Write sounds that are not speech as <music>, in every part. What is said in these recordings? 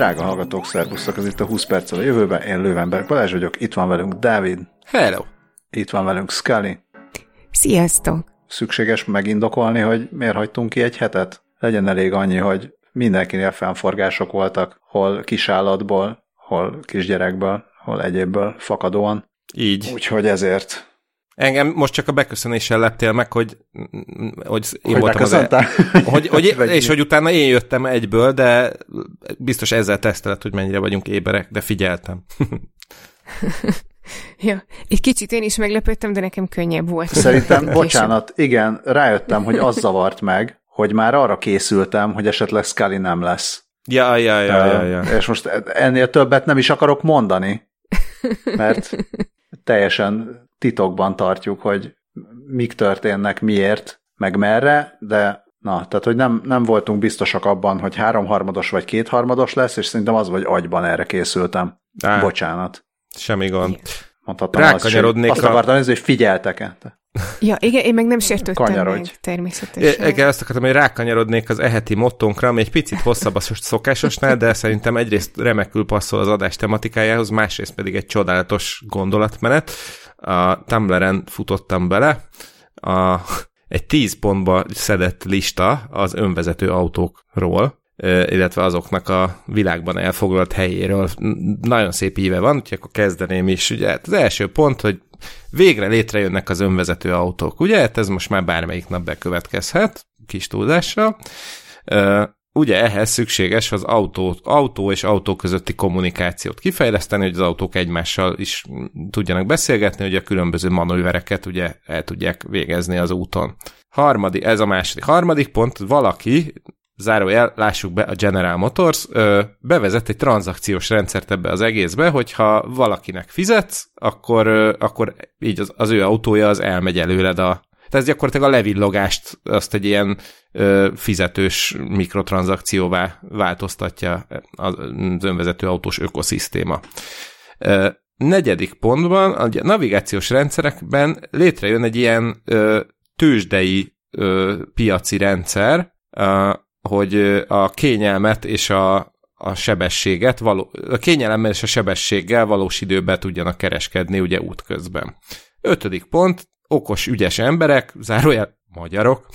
Drága hallgatók, szervusztok, ez itt a 20 perccel a jövőben, én Lővenberg Balázs vagyok, itt van velünk Dávid. Hello! Itt van velünk Scully. Sziasztok! Szükséges megindokolni, hogy miért hagytunk ki egy hetet? Legyen elég annyi, hogy mindenkinél fennforgások voltak, hol kisállatból, hol kisgyerekből, hol egyébből fakadóan. Így. Úgyhogy ezért Engem most csak a beköszönéssel leptél meg, hogy, hogy én hogy voltam az el, hogy, hogy, <laughs> És hogy utána én jöttem egyből, de biztos ezzel tesztelet, hogy mennyire vagyunk éberek, de figyeltem. <laughs> ja, egy kicsit én is meglepődtem, de nekem könnyebb volt. Szerintem, <laughs> bocsánat, igen, rájöttem, hogy az zavart meg, hogy már arra készültem, hogy esetleg Scully nem lesz. Ja, ja, ja, ja, ja. És most ennél többet nem is akarok mondani, mert teljesen titokban tartjuk, hogy mik történnek, miért, meg merre, de na, tehát, hogy nem, nem voltunk biztosak abban, hogy háromharmados vagy kétharmados lesz, és szerintem az, vagy agyban erre készültem. Á, Bocsánat. Semmi gond. Mondhatom azt, hogy azt akartam nézni, hogy figyeltek-e. Ja, igen, én meg nem sértődtem Kanyarodj. meg, természetesen. Igen, azt akartam, hogy rákanyarodnék az eheti mottónkra, ami egy picit hosszabb a szokásosnál, de szerintem egyrészt remekül passzol az adás tematikájához, másrészt pedig egy csodálatos gondolatmenet a Tumblr-en futottam bele, a, egy 10 pontba szedett lista az önvezető autókról, illetve azoknak a világban elfoglalt helyéről. Nagyon szép íve van, úgyhogy akkor kezdeném is. Ugye hát az első pont, hogy végre létrejönnek az önvezető autók. Ugye hát ez most már bármelyik nap bekövetkezhet, kis túlzásra. Ugye ehhez szükséges az autó, autó és autó közötti kommunikációt kifejleszteni, hogy az autók egymással is tudjanak beszélgetni, hogy a különböző manővereket ugye el tudják végezni az úton. Harmadik, ez a második. Harmadik pont, valaki, zárójel, lássuk be a General Motors, ö, bevezet egy tranzakciós rendszert ebbe az egészbe, hogyha valakinek fizetsz, akkor, ö, akkor így az, az ő autója az elmegy előled a, tehát ez gyakorlatilag a levillogást azt egy ilyen ö, fizetős mikrotranszakcióvá változtatja az önvezető autós ökoszisztéma. Ö, negyedik pontban a navigációs rendszerekben létrejön egy ilyen ö, tőzsdei ö, piaci rendszer, ö, hogy a kényelmet és a, a sebességet, való, a kényelemmel és a sebességgel valós időben tudjanak kereskedni ugye útközben. Ötödik pont, okos, ügyes emberek, zárójel magyarok,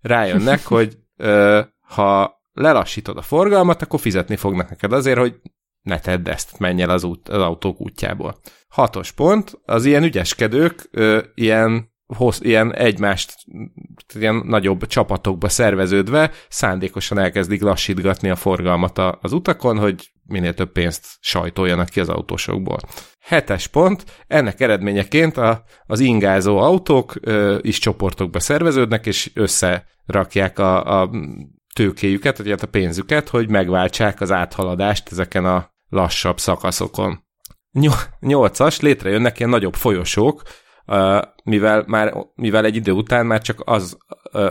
rájönnek, hogy ö, ha lelassítod a forgalmat, akkor fizetni fognak neked azért, hogy ne tedd ezt, menj el az, út, az autók útjából. Hatos pont, az ilyen ügyeskedők ö, ilyen hossz, ilyen egymást ilyen nagyobb csapatokba szerveződve szándékosan elkezdik lassítgatni a forgalmat az utakon, hogy minél több pénzt sajtoljanak ki az autósokból. Hetes pont, ennek eredményeként a, az ingázó autók ö, is csoportokba szerveződnek, és összerakják a, a tőkéjüket, vagy hát a pénzüket, hogy megváltsák az áthaladást ezeken a lassabb szakaszokon. Nyolcas, létrejönnek ilyen nagyobb folyosók, mivel, már, mivel egy idő után már csak az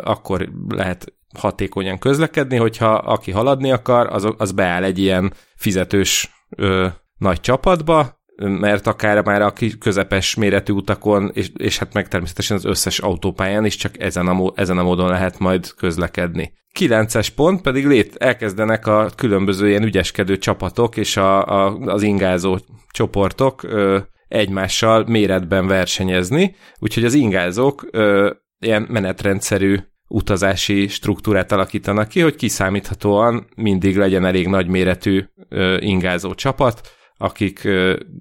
akkor lehet hatékonyan közlekedni, hogyha aki haladni akar, az, az beáll egy ilyen fizetős ö, nagy csapatba, mert akár már a közepes méretű utakon, és, és hát meg természetesen az összes autópályán is csak ezen a, ezen a módon lehet majd közlekedni. Kilences pont pedig lét, elkezdenek a különböző ilyen ügyeskedő csapatok és a, a, az ingázó csoportok ö, egymással méretben versenyezni, úgyhogy az ingázók ö, ilyen menetrendszerű utazási struktúrát alakítanak ki, hogy kiszámíthatóan mindig legyen elég nagy méretű ö, ingázó csapat, akik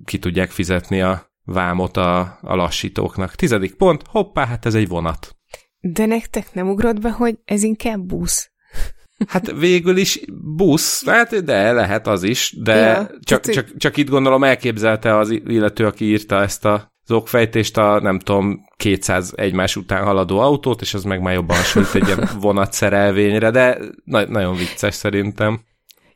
ki tudják fizetni a vámot a, a lassítóknak. Tizedik pont, hoppá, hát ez egy vonat. De nektek nem ugrott be, hogy ez inkább busz? Hát végül is busz, hát de lehet az is, de ja, csak, csak, csak itt gondolom elképzelte az illető, aki írta ezt a az okfejtést a, nem tudom, 200 egymás után haladó autót, és az meg már jobban hasonlít egy ilyen <laughs> vonatszerelvényre, de na- nagyon vicces szerintem.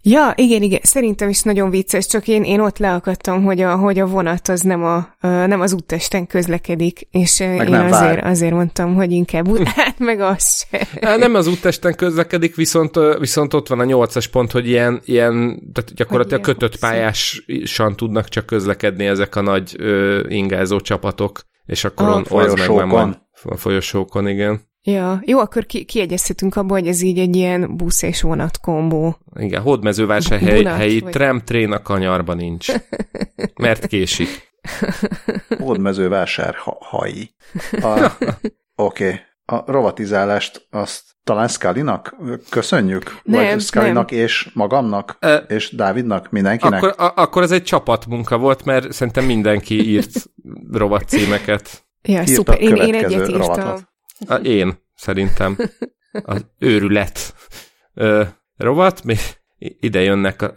Ja, igen, igen, szerintem is nagyon vicces, csak én, én ott leakadtam, hogy a, hogy a vonat az nem, a, nem az úttesten közlekedik, és meg én azért, azért mondtam, hogy inkább <laughs> hát meg az se. Hát nem az úttesten közlekedik, viszont, viszont ott van a nyolcas pont, hogy ilyen, ilyen tehát gyakorlatilag kötött pályásan tudnak csak közlekedni ezek a nagy ö, ingázó csapatok, és akkor a on, folyosókon. Meg a folyosókon, igen. Ja, jó, akkor ki- kiegyeztetünk abba, hogy ez így egy ilyen busz és vonat kombó. Igen, hódmezővásárhelyi helyi vagy... tramtrain a kanyarban nincs, mert késik. <laughs> Hódmezővásár ha- haji. Oké, okay. a rovatizálást azt talán Scully-nak köszönjük? Nem, Vagy Scully-nak és magamnak? E, és Dávidnak? Mindenkinek? Akkor, a, akkor ez egy csapatmunka volt, mert szerintem mindenki írt rovat címeket. Ja, szuper. Én, én egyet írtam. A, én, szerintem. Az őrület ö, rovat. Mi, ide jönnek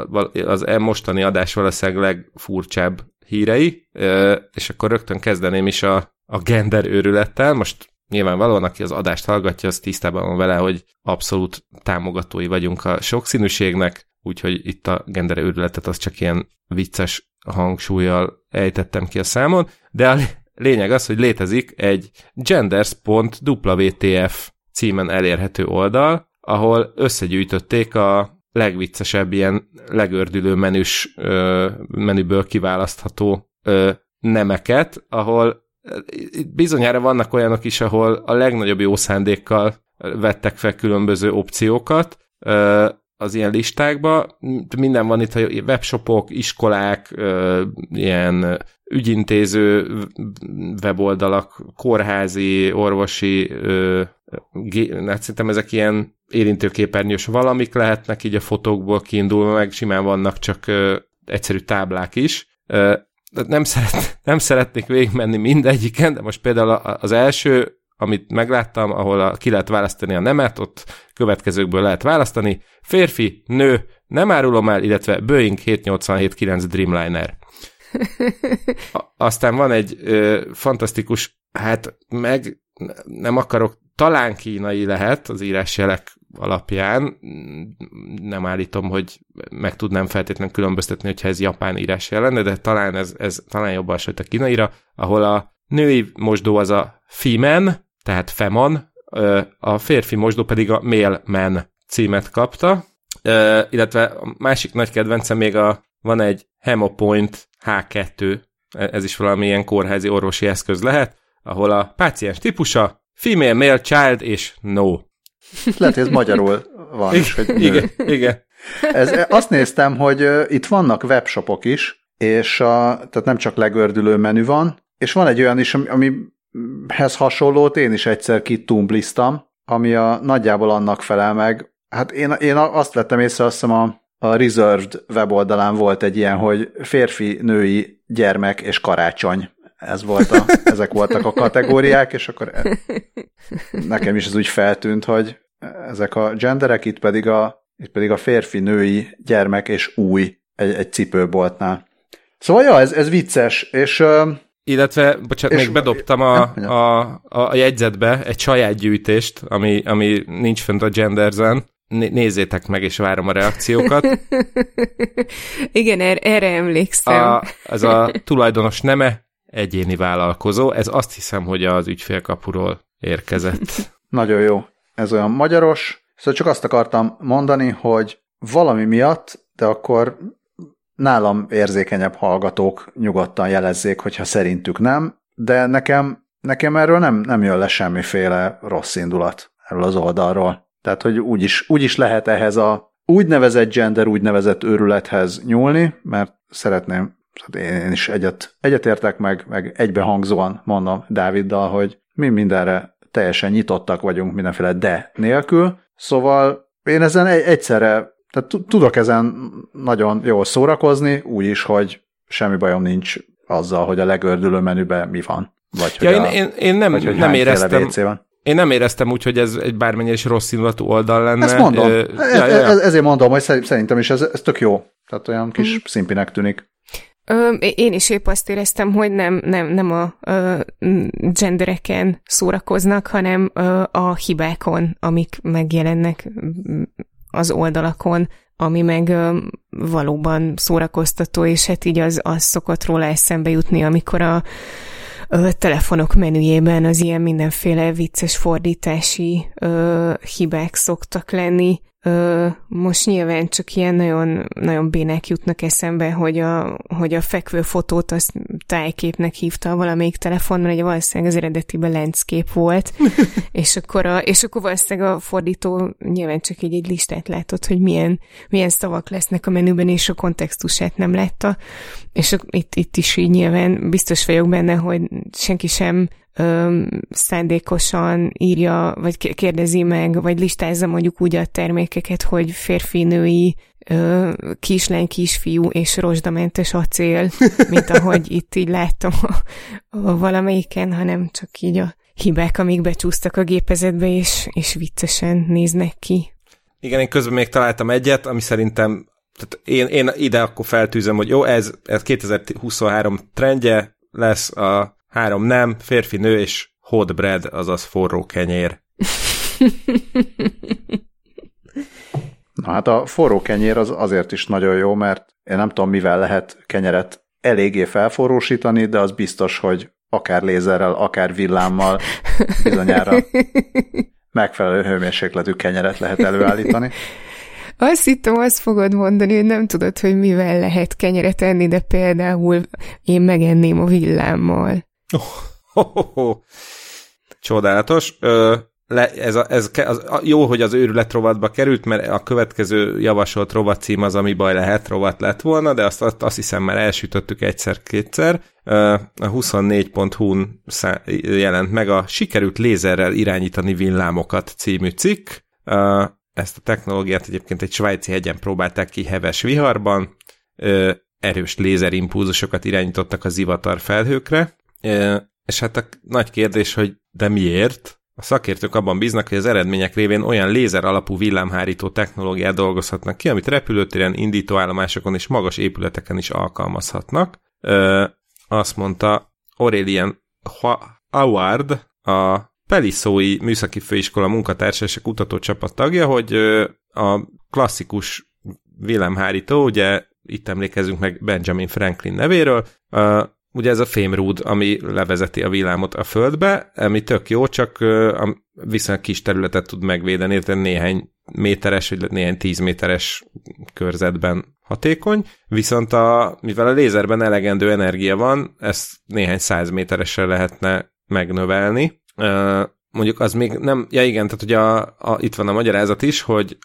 az e mostani adás valószínűleg legfurcsább hírei, ö, és akkor rögtön kezdeném is a, a gender őrülettel. Most nyilvánvalóan, aki az adást hallgatja, az tisztában van vele, hogy abszolút támogatói vagyunk a sokszínűségnek, úgyhogy itt a gender őrületet az csak ilyen vicces hangsúlyjal ejtettem ki a számon, de a lényeg az, hogy létezik egy genders.wtf címen elérhető oldal, ahol összegyűjtötték a legviccesebb ilyen legördülő menüs ö, menüből kiválasztható ö, nemeket, ahol bizonyára vannak olyanok is, ahol a legnagyobb jó szándékkal vettek fel különböző opciókat az ilyen listákba. Minden van itt, hogy webshopok, iskolák, ilyen ügyintéző weboldalak, kórházi, orvosi, hát szerintem ezek ilyen érintőképernyős valamik lehetnek így a fotókból kiindulva, meg simán vannak csak egyszerű táblák is nem, szeret, <laughs> nem szeretnék végigmenni mindegyiken, de most például az első, amit megláttam, ahol a, ki lehet választani a nemet, ott következőkből lehet választani. Férfi, nő, nem árulom el, illetve Boeing 787-9 Dreamliner. Aztán van egy ö, fantasztikus, hát meg nem akarok, talán kínai lehet az írásjelek alapján. Nem állítom, hogy meg tudnám feltétlenül különböztetni, hogyha ez japán írás lenne, de talán ez, ez talán jobban a kínaira, ahol a női mosdó az a femen, tehát femon, a férfi mosdó pedig a male man címet kapta, illetve a másik nagy kedvencem még a, van egy Hemopoint H2, e, ez is valamilyen kórházi orvosi eszköz lehet, ahol a páciens típusa female, male, child és no. <laughs> Lehet, hogy ez magyarul van. is, hogy igen, igen. Ez, azt néztem, hogy itt vannak webshopok is, és a, tehát nem csak legördülő menü van, és van egy olyan is, ami, amihez hasonlót én is egyszer kitumbliztam, ami a, nagyjából annak felel meg. Hát én, én azt vettem észre, azt hiszem a, a Reserved weboldalán volt egy ilyen, hogy férfi, női, gyermek és karácsony ez volt a, <laughs> ezek voltak a kategóriák, és akkor e, <laughs> nekem is ez úgy feltűnt, hogy ezek a genderek, itt pedig a, itt pedig a férfi, női, gyermek és új egy, egy cipőboltnál. Szóval ja, ez, ez vicces, és... Illetve, bocsánat, és, még bedobtam a, a, a, a jegyzetbe egy saját gyűjtést, ami, ami nincs fent a genderzen, nézzétek meg, és várom a reakciókat. <laughs> Igen, er, erre emlékszem. A, ez a tulajdonos neme, egyéni vállalkozó. Ez azt hiszem, hogy az ügyfélkapuról érkezett. <laughs> Nagyon jó. Ez olyan magyaros. Szóval csak azt akartam mondani, hogy valami miatt, de akkor nálam érzékenyebb hallgatók nyugodtan jelezzék, hogyha szerintük nem, de nekem, nekem erről nem, nem jön le semmiféle rossz indulat erről az oldalról. Tehát, hogy úgy is, úgy is lehet ehhez a úgynevezett gender, úgynevezett őrülethez nyúlni, mert szeretném én is egyet, egyetértek meg, meg egybehangzóan mondom Dáviddal, hogy mi mindenre teljesen nyitottak vagyunk mindenféle de nélkül, szóval én ezen egyszerre, tehát tudok ezen nagyon jól szórakozni, úgy is, hogy semmi bajom nincs azzal, hogy a legördülő menüben mi van. Vagy ja, hogy én, a, én, én nem, vagy, nem éreztem, van. Én nem éreztem úgy, hogy ez egy bármennyire is rossz indulatú oldal lenne. Ezt mondom. Ö, ja, ja, ja. ezért mondom, hogy szerintem is ez, ez tök jó. Tehát olyan kis mm. szimpinek tűnik. Ö, én is épp azt éreztem, hogy nem, nem, nem a ö, gendereken szórakoznak, hanem ö, a hibákon, amik megjelennek az oldalakon, ami meg ö, valóban szórakoztató, és hát így az, az szokott róla eszembe jutni, amikor a ö, telefonok menüjében az ilyen mindenféle vicces fordítási ö, hibák szoktak lenni, Ö, most nyilván csak ilyen nagyon, nagyon bének jutnak eszembe, hogy a, hogy a fekvő fotót azt tájképnek hívta valamelyik telefon, mert ugye valószínűleg az eredetiben landscape volt, <laughs> és akkor, a, és akkor valószínűleg a fordító nyilván csak így egy listát látott, hogy milyen, milyen szavak lesznek a menüben, és a kontextusát nem látta, és itt, itt is így nyilván biztos vagyok benne, hogy senki sem ö, szándékosan írja, vagy kérdezi meg, vagy listázza mondjuk úgy a termékeket, hogy férfi-női, ö, kislány, kisfiú és rozsdamentes acél, mint ahogy <laughs> itt így láttam a, a valamelyiken, hanem csak így a hibák, amik becsúsztak a gépezetbe, és, és viccesen néznek ki. Igen, én közben még találtam egyet, ami szerintem tehát én, én ide akkor feltűzöm, hogy jó, ez, ez 2023 trendje lesz a Három nem, férfi, nő és hot bread, azaz forró kenyér. <laughs> Na hát a forró kenyér az azért is nagyon jó, mert én nem tudom, mivel lehet kenyeret eléggé felforrósítani, de az biztos, hogy akár lézerrel, akár villámmal bizonyára megfelelő hőmérsékletű kenyeret lehet előállítani. <laughs> Azt hittem, azt fogod mondani, hogy nem tudod, hogy mivel lehet kenyeret enni, de például én megenném a villámmal. Oh, oh, oh. Csodálatos. Ö, le, ez, a, ez az, a, jó, hogy az őrület rovatba került, mert a következő javasolt rovat cím az, ami baj lehet, rovat lett volna, de azt, azt, azt hiszem már elsütöttük egyszer-kétszer. A 24.hu-n jelent meg a Sikerült lézerrel irányítani villámokat című cikk. Ezt a technológiát egyébként egy svájci hegyen próbálták ki heves viharban. Erős lézerimpulzusokat irányítottak az zivatar felhőkre, és hát a nagy kérdés, hogy de miért? A szakértők abban bíznak, hogy az eredmények révén olyan lézer alapú villámhárító technológiát dolgozhatnak ki, amit repülőtéren, indítóállomásokon és magas épületeken is alkalmazhatnak. Ö, azt mondta Aurélien Howard, a Peliszói Műszaki Főiskola munkatársa és a kutatócsapat tagja, hogy a klasszikus villámhárító, ugye itt emlékezünk meg Benjamin Franklin nevéről, ugye ez a fémrúd, ami levezeti a villámot a földbe, ami tök jó, csak viszonylag kis területet tud megvédeni, tehát néhány méteres, vagy néhány tíz méteres körzetben hatékony, viszont a, mivel a lézerben elegendő energia van, ezt néhány száz méteresre lehetne megnövelni. Mondjuk az még nem, ja igen, tehát ugye a, a, itt van a magyarázat is, hogy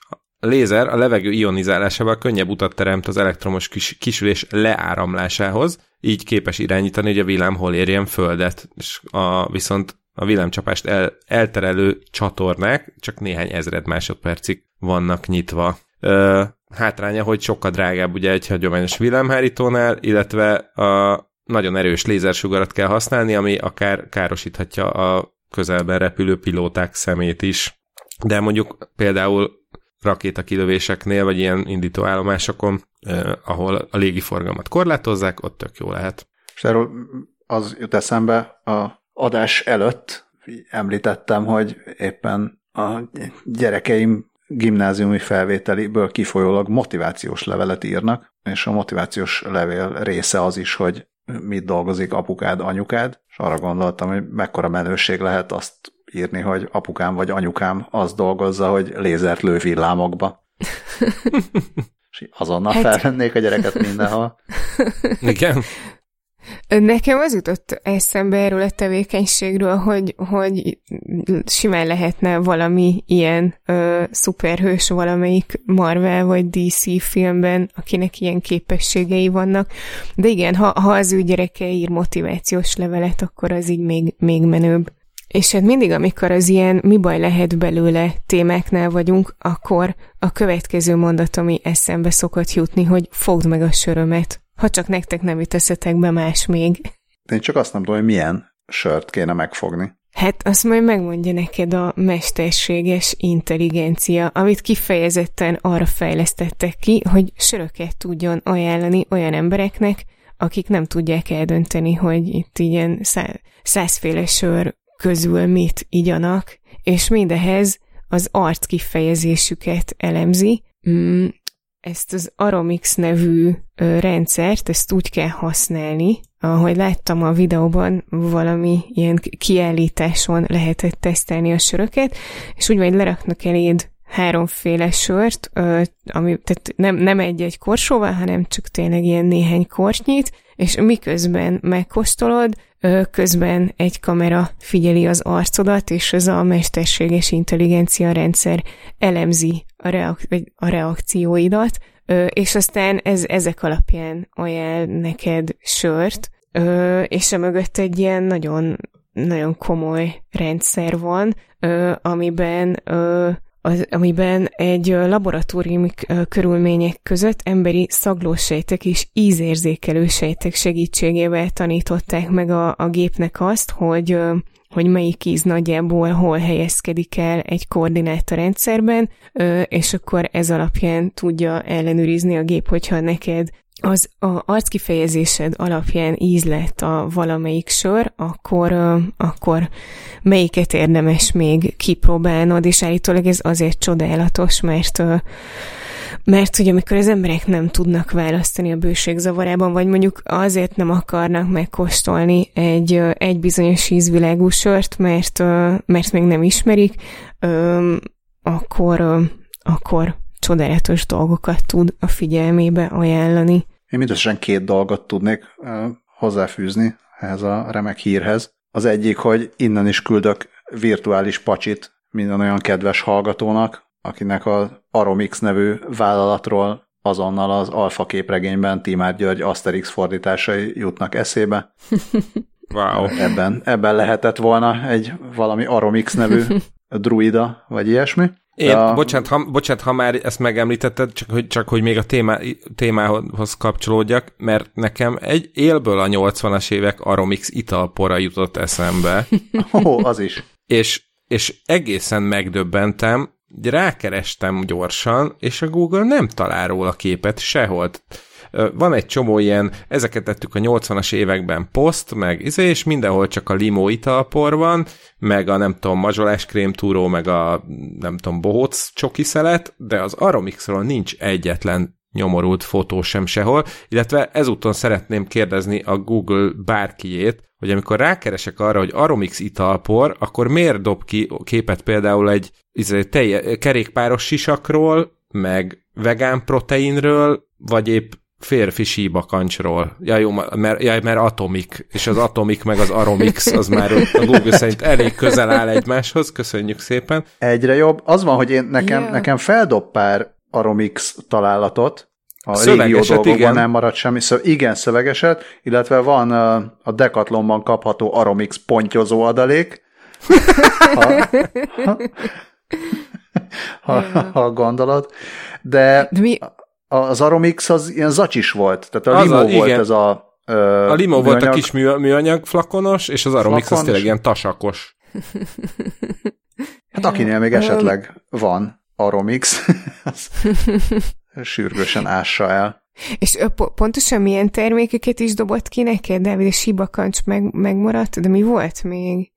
lézer a levegő ionizálásával könnyebb utat teremt az elektromos kis, kisülés leáramlásához, így képes irányítani, hogy a villám hol érjen földet, és a, viszont a villámcsapást el, elterelő csatornák csak néhány ezred másodpercig vannak nyitva. Ö, hátránya, hogy sokkal drágább ugye egy hagyományos villámhárítónál, illetve a nagyon erős lézersugarat kell használni, ami akár károsíthatja a közelben repülő pilóták szemét is. De mondjuk például rakétakilövéseknél, vagy ilyen indítóállomásokon, eh, ahol a légiforgalmat korlátozzák, ott tök jó lehet. És erről az jut eszembe, a adás előtt említettem, hogy éppen a gyerekeim gimnáziumi felvételiből kifolyólag motivációs levelet írnak, és a motivációs levél része az is, hogy mit dolgozik apukád, anyukád, és arra gondoltam, hogy mekkora menőség lehet azt írni, hogy apukám vagy anyukám az dolgozza, hogy lézert lő villámokba. <laughs> És azonnal hát... felvennék a gyereket mindenhol. <laughs> Igen. Nekem az jutott eszembe erről a tevékenységről, hogy, hogy simán lehetne valami ilyen ö, szuperhős valamelyik Marvel vagy DC filmben, akinek ilyen képességei vannak. De igen, ha, ha az ő gyereke ír motivációs levelet, akkor az így még, még menőbb. És hát mindig, amikor az ilyen mi baj lehet belőle témáknál vagyunk, akkor a következő mondat, ami eszembe szokott jutni, hogy fogd meg a sörömet, ha csak nektek nem jut be más még. Én csak azt nem tudom, hogy milyen sört kéne megfogni. Hát azt majd megmondja neked a mesterséges intelligencia, amit kifejezetten arra fejlesztettek ki, hogy söröket tudjon ajánlani olyan embereknek, akik nem tudják eldönteni, hogy itt ilyen százféle sör közül mit igyanak, és mindehez az arc kifejezésüket elemzi. Mm, ezt az Aromix nevű rendszert, ezt úgy kell használni, ahogy láttam a videóban, valami ilyen kiállításon lehetett tesztelni a söröket, és úgy vagy leraknak eléd háromféle sört, ami, tehát nem, nem egy-egy korsóval, hanem csak tényleg ilyen néhány korsnyit, és miközben megkóstolod, közben egy kamera figyeli az arcodat, és ez a mesterséges intelligencia rendszer elemzi a, reak- vagy a reakcióidat, és aztán ez, ezek alapján ajánl neked sört, és a mögött egy ilyen nagyon, nagyon komoly rendszer van, amiben az, amiben egy laboratóriumi körülmények között emberi szaglósejtek és ízérzékelő sejtek segítségével tanították meg a, a gépnek azt, hogy hogy melyik íz nagyjából hol helyezkedik el egy koordináta rendszerben, és akkor ez alapján tudja ellenőrizni a gép, hogyha neked az a arckifejezésed alapján íz lett a valamelyik sör, akkor, akkor melyiket érdemes még kipróbálnod, és állítólag ez azért csodálatos, mert mert hogy amikor az emberek nem tudnak választani a bőség zavarában, vagy mondjuk azért nem akarnak megkóstolni egy, egy bizonyos ízvilágú sört, mert, mert még nem ismerik, akkor, akkor csodálatos dolgokat tud a figyelmébe ajánlani. Én mindösszesen két dolgot tudnék hozzáfűzni ehhez a remek hírhez. Az egyik, hogy innen is küldök virtuális pacsit minden olyan kedves hallgatónak, akinek az Aromix nevű vállalatról azonnal az alfa képregényben Timár György Asterix fordításai jutnak eszébe. <laughs> Wow. Ebben, ebben lehetett volna egy valami Aromix nevű <laughs> druida, vagy ilyesmi. Én, a... bocsánat, ha, bocsánat, ha már ezt megemlítetted, csak hogy, csak hogy még a témá, témához kapcsolódjak, mert nekem egy élből a 80-as évek Aromix italpora jutott eszembe. <laughs> Ó, oh, az is. És, és egészen megdöbbentem, rákerestem gyorsan, és a Google nem talál róla képet sehol. Van egy csomó ilyen, ezeket tettük a 80-as években poszt, meg izé, és mindenhol csak a limó italpor van, meg a nem tudom, mazsolás krémtúró, meg a nem tudom, bohóc csoki szelet, de az Aromixról nincs egyetlen nyomorult fotó sem sehol, illetve ezúton szeretném kérdezni a Google bárkiét, hogy amikor rákeresek arra, hogy Aromix italpor, akkor miért dob ki képet például egy izé, telje, kerékpáros sisakról, meg vegán proteinről, vagy épp férfi síbakancsról. Ja, jó, mert, ja, mert atomik, és az atomik meg az aromix, az már <laughs> a Google szerint elég közel áll egymáshoz, köszönjük szépen. Egyre jobb. Az van, hogy én nekem, yeah. nekem feldob pár aromix találatot, a szövegeset, régió igen. nem maradt semmi. Szö, igen, szövegeset, illetve van a Decathlonban kapható Aromix pontyozó adalék. ha, <laughs> ha, ha, ha gondolod. De, De mi? Az Aromix az ilyen zacsis volt, tehát a az limo a, volt igen. ez a ö, A limo műanyag, volt a kis mű, műanyag flakonos, és az Aromix flakon, az tényleg ilyen tasakos. <laughs> Hát akinél még esetleg van Aromix, <laughs> az <laughs> sürgősen ássa el. És pontosan milyen termékeket is dobott ki neked, David? A sibakancs meg, megmaradt, de mi volt még?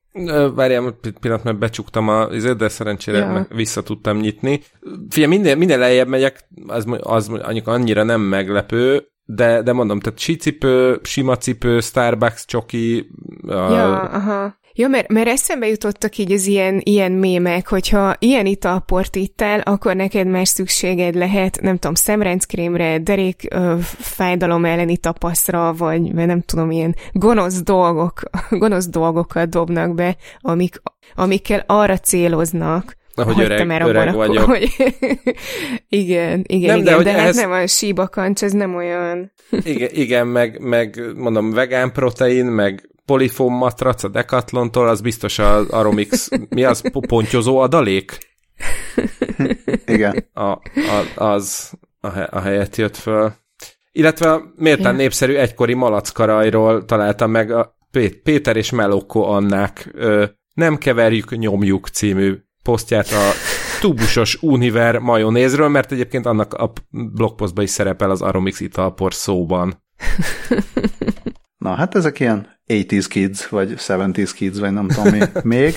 Várjál, pillanat, mert becsuktam a izet, de szerencsére ja. vissza tudtam nyitni. Figyelj, minden, minden lejjebb megyek, az, az annyira nem meglepő, de, de mondom, tehát sícipő, sima cipő, Starbucks csoki. Ja, a... aha. Ja, mert, mert eszembe jutottak így az ilyen, ilyen mémek, hogyha ilyen italport ittál, akkor neked már szükséged lehet, nem tudom, szemrenckrémre, derék ö, fájdalom elleni tapaszra, vagy, nem tudom, ilyen gonosz dolgok, <laughs> gonosz dolgokat dobnak be, amik, amikkel arra céloznak, hogy öreg, te öreg akkor, vagyok. <laughs> Hogy... igen, igen, nem, igen, de, de, de hát ehhez... nem a síbakancs, ez nem olyan. igen, igen meg, meg mondom, vegán protein, meg polifon matrac a Decathlontól, az biztos az Aromix, mi az, pontyozó adalék? <laughs> Igen. A, a, az a, a helyet jött föl. Illetve a méltán ja. népszerű egykori malackarajról találtam meg a Péter és Melokko Annák ö, Nem keverjük, nyomjuk című posztját a tubusos Univer majonézről, mert egyébként annak a blogpostban is szerepel az Aromix italpor szóban. <laughs> Na, hát ezek ilyen 80s kids, vagy 70s kids, vagy nem tudom mi <laughs> még.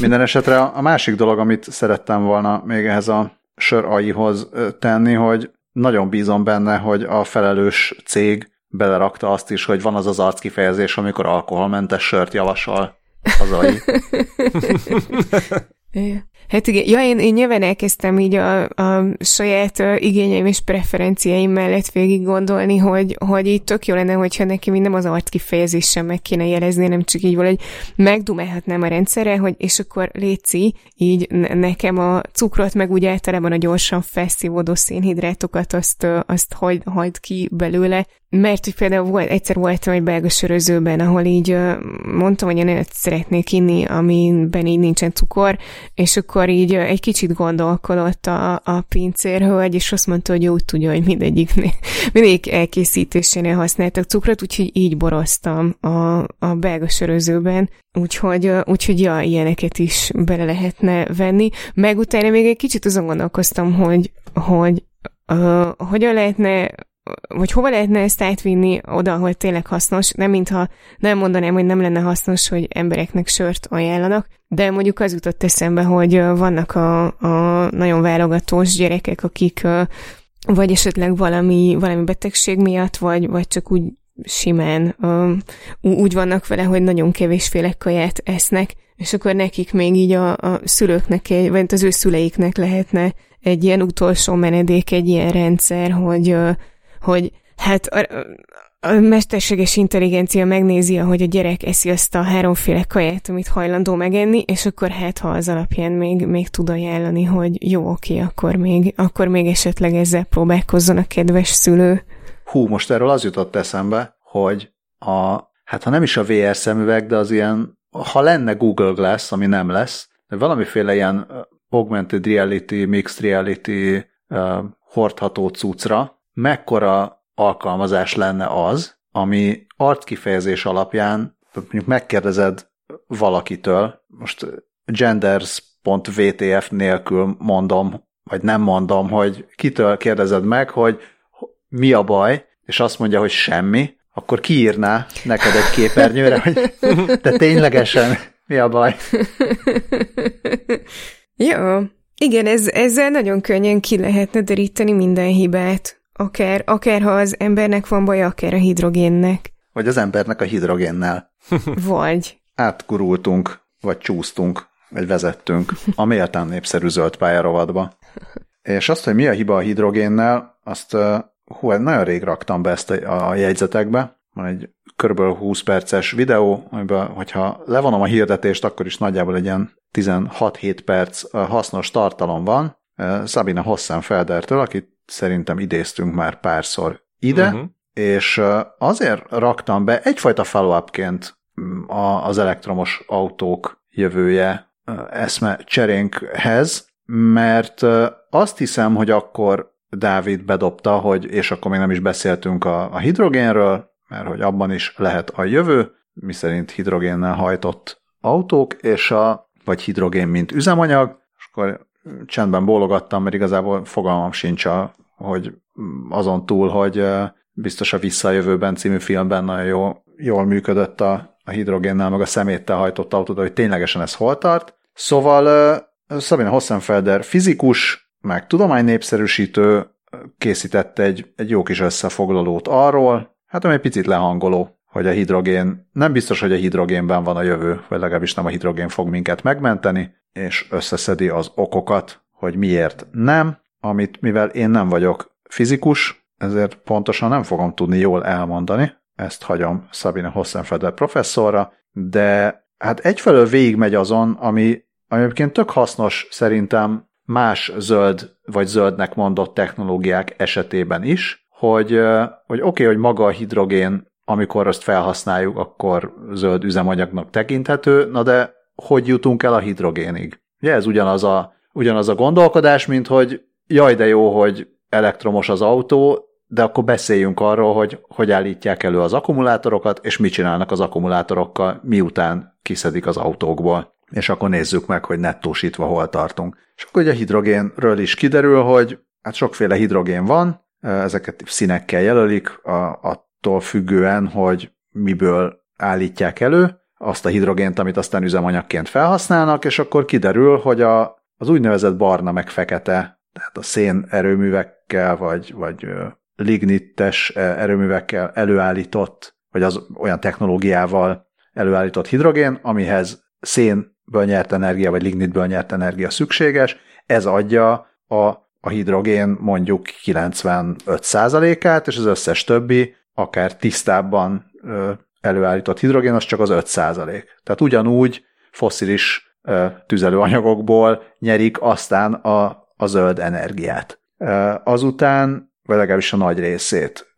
Minden esetre a másik dolog, amit szerettem volna még ehhez a sör aihoz tenni, hogy nagyon bízom benne, hogy a felelős cég belerakta azt is, hogy van az az arckifejezés, amikor alkoholmentes sört javasol az AI. <laughs> <laughs> Hát igen, ja, én, én nyilván elkezdtem így a, a saját igényeim és preferenciáim mellett végig gondolni, hogy, hogy így tök jó lenne, hogyha neki mind nem az arc kifejezéssel meg kéne jelezni, nem csak így valahogy megdumálhatnám a rendszerre, hogy és akkor léci, így nekem a cukrot, meg úgy általában a gyorsan felszívódó szénhidrátokat, azt, azt hagyd, hagyd ki belőle, mert hogy például volt, egyszer voltam egy belga sörözőben, ahol így mondtam, hogy én szeretnék inni, amiben így nincsen cukor, és akkor így egy kicsit gondolkodott a, a pincérhölgy, és azt mondta, hogy jó, tudja, hogy mindegyik, <laughs> mindegyik elkészítésénél használtak cukrot, úgyhogy így boroztam a, a belga sörözőben, úgyhogy, úgyhogy ja, ilyeneket is bele lehetne venni. Meg utána még egy kicsit azon gondolkoztam, hogy, hogy uh, hogyan lehetne hogy hova lehetne ezt átvinni oda, ahol tényleg hasznos, nem mintha nem mondanám, hogy nem lenne hasznos, hogy embereknek sört ajánlanak, de mondjuk az jutott eszembe, hogy vannak a, a nagyon válogatós gyerekek, akik vagy esetleg valami, valami betegség miatt, vagy, vagy csak úgy simán um, úgy vannak vele, hogy nagyon kevésféle kaját esznek, és akkor nekik még így a, a szülőknek, vagy az ő szüleiknek lehetne egy ilyen utolsó menedék, egy ilyen rendszer, hogy hogy hát a, a mesterséges intelligencia megnézi, hogy a gyerek eszi azt a háromféle kaját, amit hajlandó megenni, és akkor hát, ha az alapján még, még tud ajánlani, hogy jó, oké, akkor még, akkor még esetleg ezzel próbálkozzon a kedves szülő. Hú, most erről az jutott eszembe, hogy a, hát ha nem is a VR szemüveg, de az ilyen, ha lenne Google Glass, ami nem lesz, de valamiféle ilyen augmented reality, mixed reality uh, hordható cuccra, mekkora alkalmazás lenne az, ami arckifejezés alapján, mondjuk megkérdezed valakitől, most genders.vtf nélkül mondom, vagy nem mondom, hogy kitől kérdezed meg, hogy mi a baj, és azt mondja, hogy semmi, akkor kiírná neked egy képernyőre, hogy de ténylegesen mi a baj. Jó. Igen, ez, ezzel nagyon könnyen ki lehetne deríteni minden hibát. Akár, akár ha az embernek van baj, akár a hidrogénnek. Vagy az embernek a hidrogénnel. <laughs> vagy. Átkurultunk, vagy csúsztunk, vagy vezettünk a méltán népszerű zöld pályarovatba. És azt, hogy mi a hiba a hidrogénnel, azt hú, nagyon rég raktam be ezt a, a jegyzetekbe. Van egy kb. 20 perces videó, amiben, hogyha levonom a hirdetést, akkor is nagyjából egy ilyen 16-7 perc hasznos tartalom van. Sabina Hossenfeldertől, akit szerintem idéztünk már párszor ide, uh-huh. és azért raktam be egyfajta follow-upként mm, az elektromos autók jövője eszme cserénkhez, mert azt hiszem, hogy akkor Dávid bedobta, hogy és akkor még nem is beszéltünk a, a hidrogénről, mert hogy abban is lehet a jövő, miszerint hidrogénnel hajtott autók, és a, vagy hidrogén, mint üzemanyag, és akkor csendben bólogattam, mert igazából fogalmam sincs, hogy azon túl, hogy biztos a Visszajövőben című filmben nagyon jól, jól működött a, a hidrogénnel, meg a szeméttel hajtott autó, hogy ténylegesen ez hol tart. Szóval Sabine Hossenfelder fizikus, meg tudománynépszerűsítő készített egy, egy jó kis összefoglalót arról, hát ami egy picit lehangoló, hogy a hidrogén, nem biztos, hogy a hidrogénben van a jövő, vagy legalábbis nem a hidrogén fog minket megmenteni, és összeszedi az okokat, hogy miért nem, amit mivel én nem vagyok fizikus, ezért pontosan nem fogom tudni jól elmondani, ezt hagyom Sabine Hossenfeder professzorra, de hát egyfelől végigmegy azon, ami, ami egyébként tök hasznos szerintem más zöld vagy zöldnek mondott technológiák esetében is, hogy, hogy oké, okay, hogy maga a hidrogén, amikor azt felhasználjuk, akkor zöld üzemanyagnak tekinthető, na de hogy jutunk el a hidrogénig? Ugye ez ugyanaz a, ugyanaz a gondolkodás, mint hogy jaj, de jó, hogy elektromos az autó, de akkor beszéljünk arról, hogy hogy állítják elő az akkumulátorokat, és mit csinálnak az akkumulátorokkal, miután kiszedik az autókból. És akkor nézzük meg, hogy nettósítva hol tartunk. És akkor ugye a hidrogénről is kiderül, hogy hát sokféle hidrogén van, ezeket színekkel jelölik, attól függően, hogy miből állítják elő azt a hidrogént, amit aztán üzemanyagként felhasználnak, és akkor kiderül, hogy a, az úgynevezett barna meg fekete tehát a szén erőművekkel, vagy, vagy lignittes erőművekkel előállított, vagy az olyan technológiával előállított hidrogén, amihez szén ből nyert energia, vagy lignitből nyert energia szükséges, ez adja a, a hidrogén mondjuk 95%-át, és az összes többi, akár tisztábban előállított hidrogén, az csak az 5%. Tehát ugyanúgy foszilis tüzelőanyagokból nyerik aztán a, a zöld energiát. Azután, vagy legalábbis a nagy részét.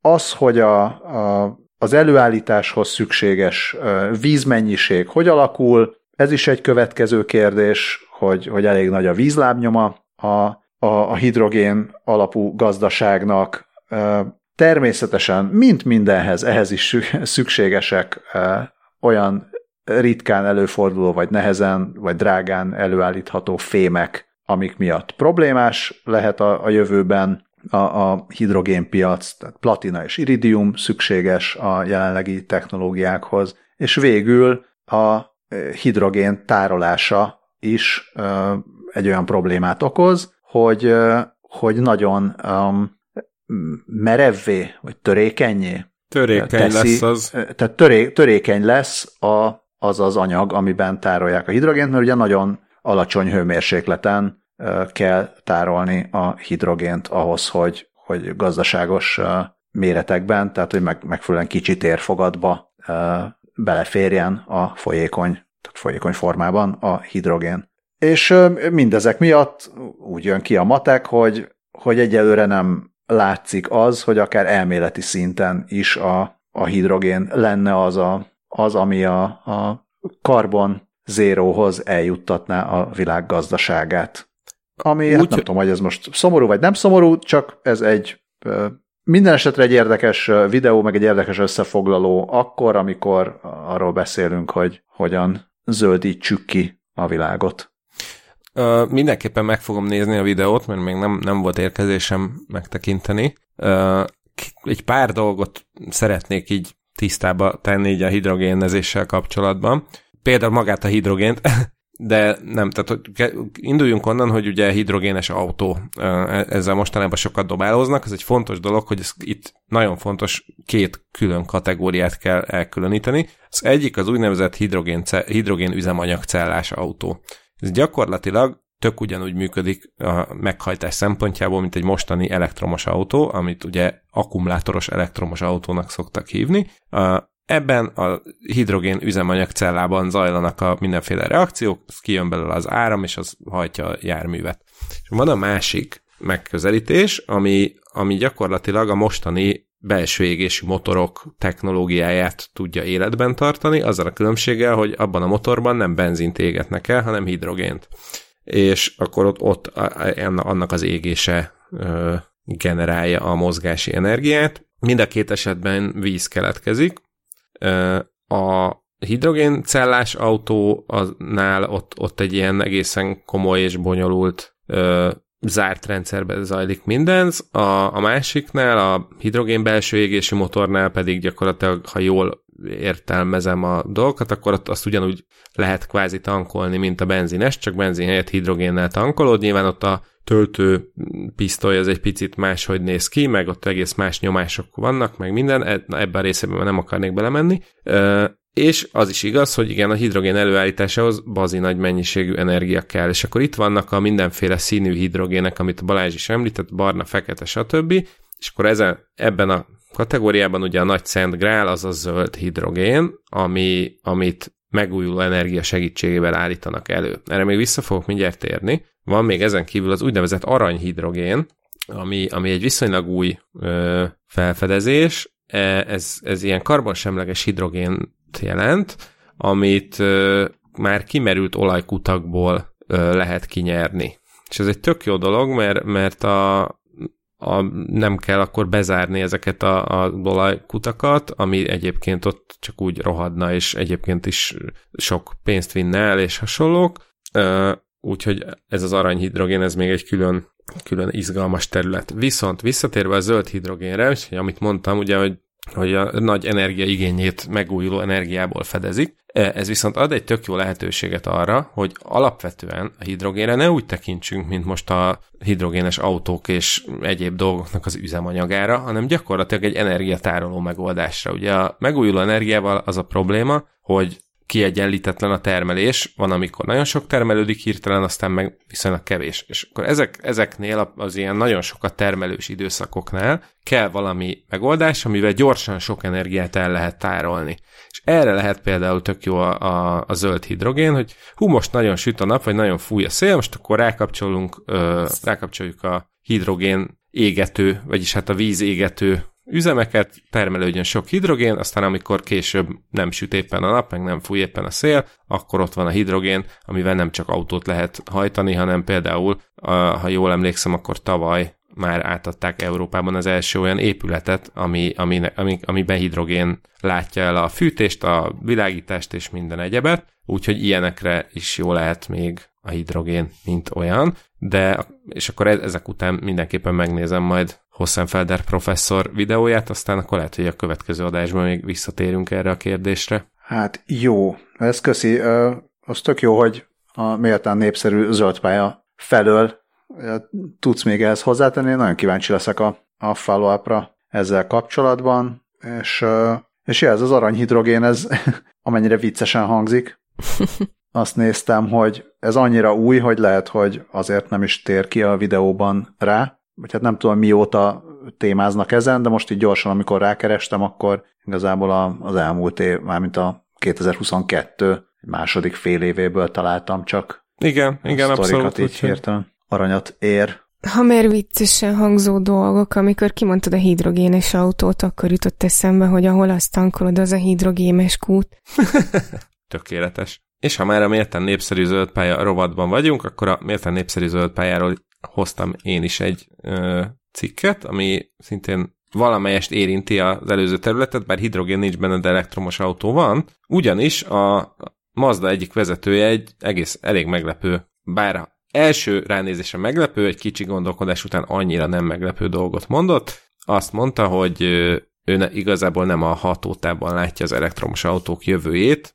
Az, hogy a, a, az előállításhoz szükséges vízmennyiség hogy alakul, ez is egy következő kérdés, hogy, hogy elég nagy a vízlábnyoma a, a, a hidrogén alapú gazdaságnak. Természetesen, mint mindenhez, ehhez is <laughs> szükségesek olyan ritkán előforduló, vagy nehezen, vagy drágán előállítható fémek, amik miatt problémás lehet a, a jövőben a, a hidrogénpiac, tehát platina és iridium szükséges a jelenlegi technológiákhoz, és végül a hidrogén tárolása is egy olyan problémát okoz, hogy, hogy nagyon um, merevvé, vagy törékenyé Törékeny teszi, lesz az. Tehát töré, törékeny lesz a, az az anyag, amiben tárolják a hidrogént, mert ugye nagyon alacsony hőmérsékleten kell tárolni a hidrogént ahhoz, hogy, hogy gazdaságos méretekben, tehát hogy meg, megfelelően kicsi térfogatba beleférjen a folyékony, tehát folyékony formában a hidrogén. És mindezek miatt úgy jön ki a matek, hogy, hogy egyelőre nem látszik az, hogy akár elméleti szinten is a, a hidrogén lenne az, a, az ami a, a karbon zéróhoz eljuttatná a világ gazdaságát. Ami, Úgy, hát nem tudom, hogy ez most szomorú vagy nem szomorú, csak ez egy minden esetre egy érdekes videó, meg egy érdekes összefoglaló akkor, amikor arról beszélünk, hogy hogyan zöldítsük ki a világot. Uh, mindenképpen meg fogom nézni a videót, mert még nem, nem volt érkezésem megtekinteni. Uh, egy pár dolgot szeretnék így tisztába tenni így a hidrogénezéssel kapcsolatban. Például magát a hidrogént, <laughs> de nem, tehát hogy induljunk onnan, hogy ugye hidrogénes autó, e, ezzel mostanában sokat dobálóznak, ez egy fontos dolog, hogy ez itt nagyon fontos két külön kategóriát kell elkülöníteni. Az egyik az úgynevezett hidrogén, hidrogén üzemanyagcellás autó. Ez gyakorlatilag tök ugyanúgy működik a meghajtás szempontjából, mint egy mostani elektromos autó, amit ugye akkumulátoros elektromos autónak szoktak hívni. Ebben a hidrogén üzemanyagcellában zajlanak a mindenféle reakciók, kijön belőle az áram, és az hajtja a járművet. És van a másik megközelítés, ami, ami gyakorlatilag a mostani belső égési motorok technológiáját tudja életben tartani, azzal a különbséggel, hogy abban a motorban nem benzint égetnek el, hanem hidrogént. És akkor ott, ott annak az égése generálja a mozgási energiát. Mind a két esetben víz keletkezik, a hidrogéncellás autónál ott, ott egy ilyen egészen komoly és bonyolult zárt rendszerben zajlik minden, a, a másiknál, a hidrogén belső égési motornál pedig gyakorlatilag, ha jól értelmezem a dolgokat, akkor ott azt ugyanúgy lehet kvázi tankolni, mint a benzines, csak benzin helyett hidrogénnel tankolod. Nyilván ott a töltő pisztoly az egy picit máshogy néz ki, meg ott egész más nyomások vannak, meg minden, e, ebben a részében nem akarnék belemenni. És az is igaz, hogy igen, a hidrogén előállításához bazi nagy mennyiségű energia kell, és akkor itt vannak a mindenféle színű hidrogének, amit Balázs is említett, barna, fekete, stb. És akkor ezen, ebben a kategóriában ugye a nagy Szent Grál az a zöld hidrogén, ami, amit megújuló energia segítségével állítanak elő. Erre még vissza fogok mindjárt térni. Van még ezen kívül az úgynevezett aranyhidrogén, ami, ami egy viszonylag új ö, felfedezés. E, ez, ez ilyen karbonsemleges hidrogént jelent, amit már kimerült olajkutakból lehet kinyerni. És ez egy tök jó dolog, mert, mert a, a, nem kell akkor bezárni ezeket a, a olajkutakat, ami egyébként ott csak úgy rohadna, és egyébként is sok pénzt vinne el, és hasonlók. Úgyhogy ez az aranyhidrogén, ez még egy külön, külön izgalmas terület. Viszont visszatérve a zöld hidrogénre, amit mondtam, ugye, hogy hogy a nagy energiaigényét megújuló energiából fedezik. E, ez viszont ad egy tök jó lehetőséget arra, hogy alapvetően a hidrogénre ne úgy tekintsünk, mint most a hidrogénes autók és egyéb dolgoknak az üzemanyagára, hanem gyakorlatilag egy energiatároló megoldásra. Ugye a megújuló energiával az a probléma, hogy kiegyenlítetlen a termelés, van, amikor nagyon sok termelődik hirtelen, aztán meg viszonylag kevés. És akkor ezek, ezeknél az ilyen nagyon sokat termelős időszakoknál kell valami megoldás, amivel gyorsan sok energiát el lehet tárolni. És erre lehet például tök jó a, a, a zöld hidrogén, hogy hú, most nagyon süt a nap, vagy nagyon fúj a szél, most akkor rákapcsolunk, ö, rákapcsoljuk a hidrogén égető, vagyis hát a víz égető üzemeket, termelődjön sok hidrogén, aztán amikor később nem süt éppen a nap, meg nem fúj éppen a szél, akkor ott van a hidrogén, amivel nem csak autót lehet hajtani, hanem például, ha jól emlékszem, akkor tavaly már átadták Európában az első olyan épületet, ami, ami, ami, amiben hidrogén látja el a fűtést, a világítást és minden egyebet, úgyhogy ilyenekre is jó lehet még a hidrogén, mint olyan, de és akkor e, ezek után mindenképpen megnézem majd Hossenfelder professzor videóját, aztán akkor lehet, hogy a következő adásban még visszatérünk erre a kérdésre. Hát jó, ez köszi. Az tök jó, hogy a méltán népszerű zöldpálya felől tudsz még ehhez hozzátenni. Nagyon kíváncsi leszek a, a follow ezzel kapcsolatban, és, és ez az aranyhidrogén, ez <laughs> amennyire viccesen hangzik, <laughs> azt néztem, hogy ez annyira új, hogy lehet, hogy azért nem is tér ki a videóban rá, vagy hát nem tudom mióta témáznak ezen, de most így gyorsan, amikor rákerestem, akkor igazából az elmúlt év, mármint a 2022 második fél évéből találtam csak. Igen, igen, abszolút. így hirtelen aranyat ér. Ha már viccesen hangzó dolgok, amikor kimondtad a hidrogénes autót, akkor jutott eszembe, hogy ahol azt tankolod, az a hidrogémes kút. <laughs> Tökéletes. És ha már a méltán népszerű zöldpálya rovatban vagyunk, akkor a méltán népszerű zöldpályáról hoztam én is egy ö, cikket, ami szintén valamelyest érinti az előző területet, bár hidrogén nincs benne, de elektromos autó van. Ugyanis a Mazda egyik vezetője egy egész elég meglepő, bár első ránézése meglepő, egy kicsi gondolkodás után annyira nem meglepő dolgot mondott. Azt mondta, hogy ő ne, igazából nem a hatótában látja az elektromos autók jövőjét.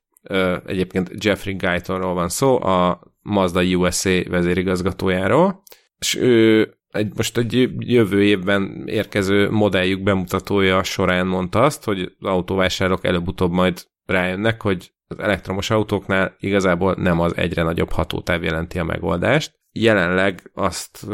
Egyébként Jeffrey Guytonról van szó, a Mazda USA vezérigazgatójáról, és ő egy, most egy jövő évben érkező modelljük bemutatója során mondta azt, hogy az autóvásárlók előbb-utóbb majd rájönnek, hogy az elektromos autóknál igazából nem az egyre nagyobb hatótáv jelenti a megoldást. Jelenleg azt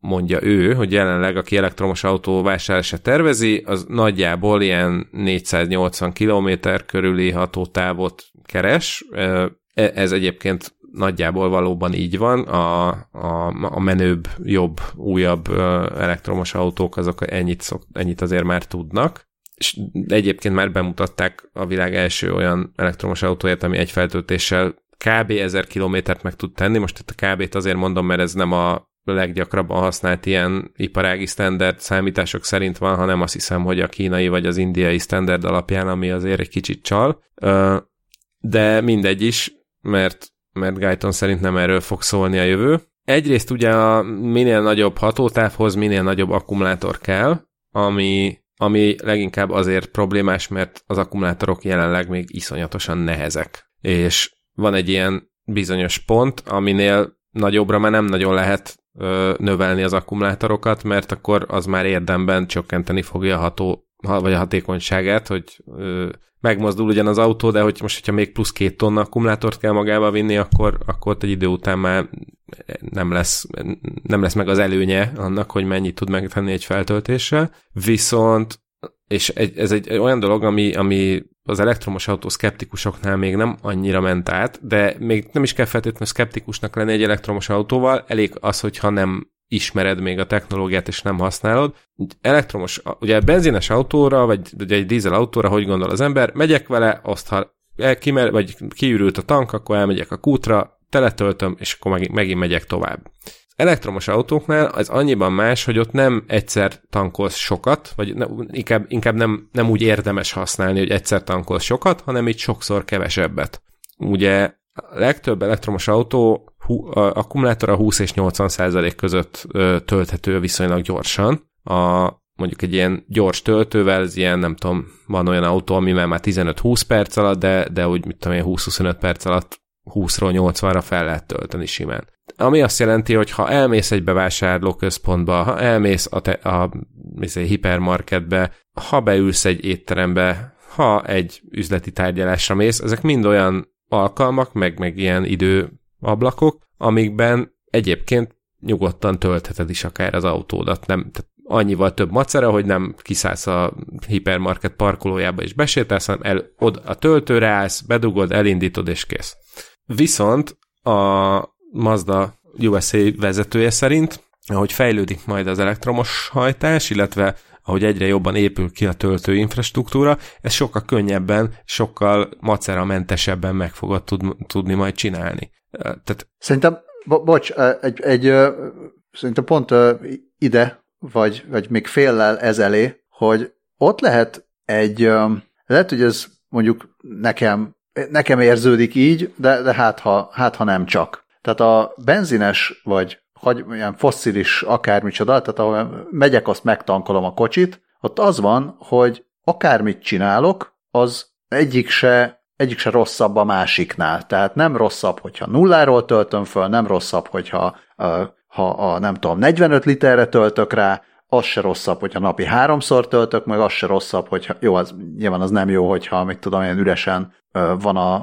mondja ő, hogy jelenleg aki elektromos autó vásárlása tervezi, az nagyjából ilyen 480 km körüli hatótávot keres. E, ez egyébként nagyjából valóban így van, a, a, a menőbb, jobb, újabb elektromos autók azok ennyit, szok, ennyit azért már tudnak, és egyébként már bemutatták a világ első olyan elektromos autóját, ami egy feltöltéssel kb. 1000 kilométert meg tud tenni. Most itt a kb-t azért mondom, mert ez nem a leggyakrabban használt ilyen iparági standard számítások szerint van, hanem azt hiszem, hogy a kínai vagy az indiai standard alapján, ami azért egy kicsit csal. De mindegy is, mert, mert Guyton szerint nem erről fog szólni a jövő. Egyrészt ugye a minél nagyobb hatótávhoz minél nagyobb akkumulátor kell, ami ami leginkább azért problémás, mert az akkumulátorok jelenleg még iszonyatosan nehezek. És van egy ilyen bizonyos pont, aminél nagyobbra már nem nagyon lehet ö, növelni az akkumulátorokat, mert akkor az már érdemben csökkenteni fogja a ható, vagy a hatékonyságát, hogy ö, megmozdul ugyan az autó, de hogy most, hogyha még plusz két tonna akkumulátort kell magába vinni, akkor, akkor egy idő után már nem lesz, nem lesz meg az előnye annak, hogy mennyit tud megtenni egy feltöltéssel. Viszont, és egy, ez egy olyan dolog, ami, ami az elektromos autó szkeptikusoknál még nem annyira ment át, de még nem is kell feltétlenül szkeptikusnak lenni egy elektromos autóval, elég az, hogyha nem ismered még a technológiát és nem használod. Elektromos, ugye benzines autóra, vagy ugye egy dízel autóra, hogy gondol az ember, megyek vele, azt ha kimer, vagy kiürült a tank, akkor elmegyek a kútra, teletöltöm, és akkor megint, megint megyek tovább. Elektromos autóknál az annyiban más, hogy ott nem egyszer tankolsz sokat, vagy ne, inkább, inkább nem, nem úgy érdemes használni, hogy egyszer tankolsz sokat, hanem így sokszor kevesebbet. Ugye a legtöbb elektromos autó akkumulátora 20 és 80 százalék között tölthető viszonylag gyorsan. A, mondjuk egy ilyen gyors töltővel, ez ilyen, nem tudom, van olyan autó, ami már 15-20 perc alatt, de, de úgy, mit tudom én, 20-25 perc alatt 20-ról 80-ra fel lehet tölteni simán. Ami azt jelenti, hogy ha elmész egy bevásárlóközpontba, ha elmész a, te, a, a hipermarketbe, ha beülsz egy étterembe, ha egy üzleti tárgyalásra mész, ezek mind olyan alkalmak, meg, meg ilyen időablakok, amikben egyébként nyugodtan töltheted is akár az autódat. Nem, tehát annyival több macera, hogy nem kiszállsz a hipermarket parkolójába és besétálsz, hanem el, od, a töltőre állsz, bedugod, elindítod és kész. Viszont a Mazda USA vezetője szerint, ahogy fejlődik majd az elektromos hajtás, illetve ahogy egyre jobban épül ki a töltő infrastruktúra, ez sokkal könnyebben, sokkal maceramentesebben meg fogod tud, tudni majd csinálni. Tehát... Szerintem, bo- bocs, egy, egy, szerintem pont ide, vagy, vagy még féllel ezelé, hogy ott lehet egy, lehet, hogy ez mondjuk nekem, nekem érződik így, de, de hát, ha, hát ha nem csak. Tehát a benzines, vagy hogy ilyen fosszilis akármicsoda, tehát ahol megyek, azt megtankolom a kocsit, ott az van, hogy akármit csinálok, az egyik se, egyik se rosszabb a másiknál. Tehát nem rosszabb, hogyha nulláról töltöm föl, nem rosszabb, hogyha ha a, nem tudom, 45 literre töltök rá, az se rosszabb, hogyha napi háromszor töltök, meg az se rosszabb, hogyha, jó, az nyilván az nem jó, hogyha, mit tudom, ilyen üresen van a,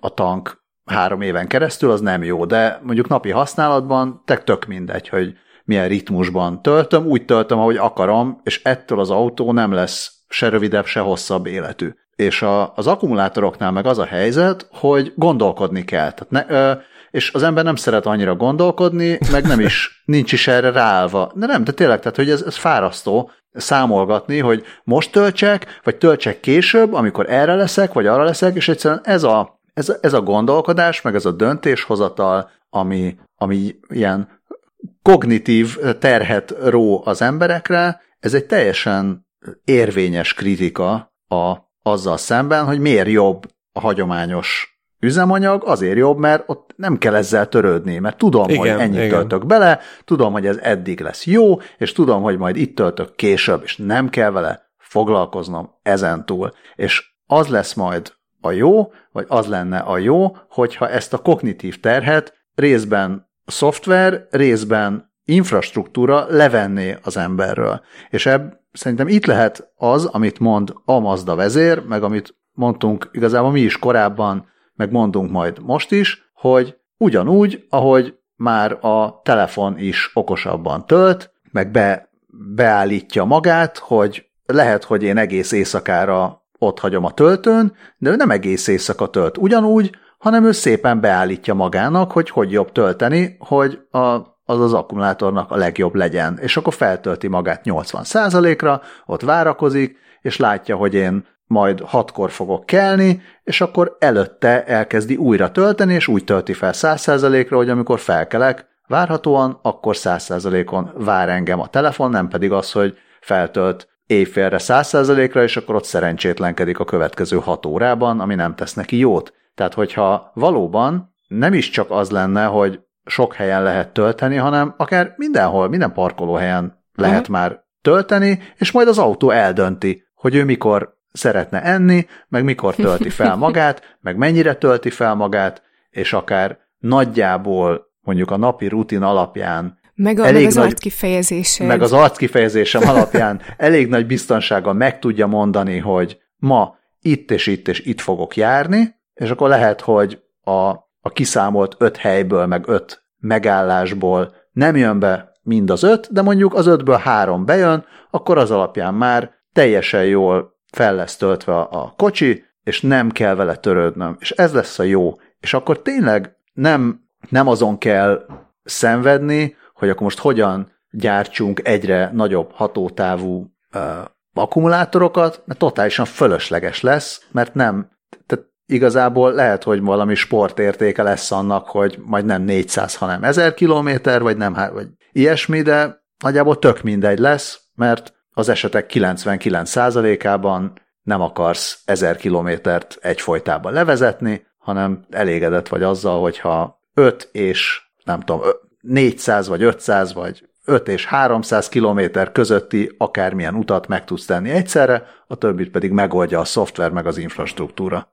a tank három éven keresztül, az nem jó, de mondjuk napi használatban tek tök mindegy, hogy milyen ritmusban töltöm, úgy töltöm, ahogy akarom, és ettől az autó nem lesz se rövidebb, se hosszabb életű. És a, az akkumulátoroknál meg az a helyzet, hogy gondolkodni kell. Tehát ne, ö, és az ember nem szeret annyira gondolkodni, meg nem is, <laughs> nincs is erre ráállva. De nem, de tényleg, tehát hogy ez, ez fárasztó számolgatni, hogy most töltsek, vagy töltsek később, amikor erre leszek, vagy arra leszek, és egyszerűen ez a ez, ez a gondolkodás, meg ez a döntéshozatal, ami, ami ilyen kognitív terhet ró az emberekre, ez egy teljesen érvényes kritika a, azzal szemben, hogy miért jobb a hagyományos üzemanyag, azért jobb, mert ott nem kell ezzel törődni, mert tudom, igen, hogy ennyit igen. töltök bele, tudom, hogy ez eddig lesz jó, és tudom, hogy majd itt töltök később, és nem kell vele foglalkoznom ezentúl. És az lesz majd a jó, vagy az lenne a jó, hogyha ezt a kognitív terhet részben szoftver, részben infrastruktúra levenné az emberről. És ebb, szerintem itt lehet az, amit mond a Mazda vezér, meg amit mondtunk igazából mi is korábban, meg mondunk majd most is, hogy ugyanúgy, ahogy már a telefon is okosabban tölt, meg be, beállítja magát, hogy lehet, hogy én egész éjszakára ott hagyom a töltőn, de ő nem egész éjszaka tölt ugyanúgy, hanem ő szépen beállítja magának, hogy hogy jobb tölteni, hogy a, az az akkumulátornak a legjobb legyen. És akkor feltölti magát 80%-ra, ott várakozik, és látja, hogy én majd hatkor fogok kelni, és akkor előtte elkezdi újra tölteni, és úgy tölti fel 100%-ra, hogy amikor felkelek, várhatóan, akkor 100%-on vár engem a telefon, nem pedig az, hogy feltölt éjfélre 100%-ra, és akkor ott szerencsétlenkedik a következő 6 órában, ami nem tesz neki jót. Tehát, hogyha valóban nem is csak az lenne, hogy sok helyen lehet tölteni, hanem akár mindenhol, minden parkolóhelyen lehet uh-huh. már tölteni, és majd az autó eldönti, hogy ő mikor szeretne enni, meg mikor tölti fel <laughs> magát, meg mennyire tölti fel magát, és akár nagyjából mondjuk a napi rutin alapján meg, a, elég meg az nagy, arckifejezése. Meg az arckifejezésem alapján elég nagy biztonsággal meg tudja mondani, hogy ma itt és itt és itt fogok járni, és akkor lehet, hogy a, a kiszámolt öt helyből, meg öt megállásból nem jön be mind az öt, de mondjuk az ötből három bejön, akkor az alapján már teljesen jól fel lesz töltve a kocsi, és nem kell vele törődnöm. És ez lesz a jó. És akkor tényleg nem, nem azon kell szenvedni, hogy akkor most hogyan gyártsunk egyre nagyobb hatótávú uh, akkumulátorokat, mert totálisan fölösleges lesz, mert nem, tehát igazából lehet, hogy valami sportértéke lesz annak, hogy majd nem 400, hanem 1000 kilométer, vagy nem, vagy ilyesmi, de nagyjából tök mindegy lesz, mert az esetek 99%-ában nem akarsz 1000 kilométert egyfolytában levezetni, hanem elégedett vagy azzal, hogyha 5 és nem tudom, 400 vagy 500 vagy 5 és 300 kilométer közötti akármilyen utat meg tudsz tenni egyszerre, a többit pedig megoldja a szoftver meg az infrastruktúra.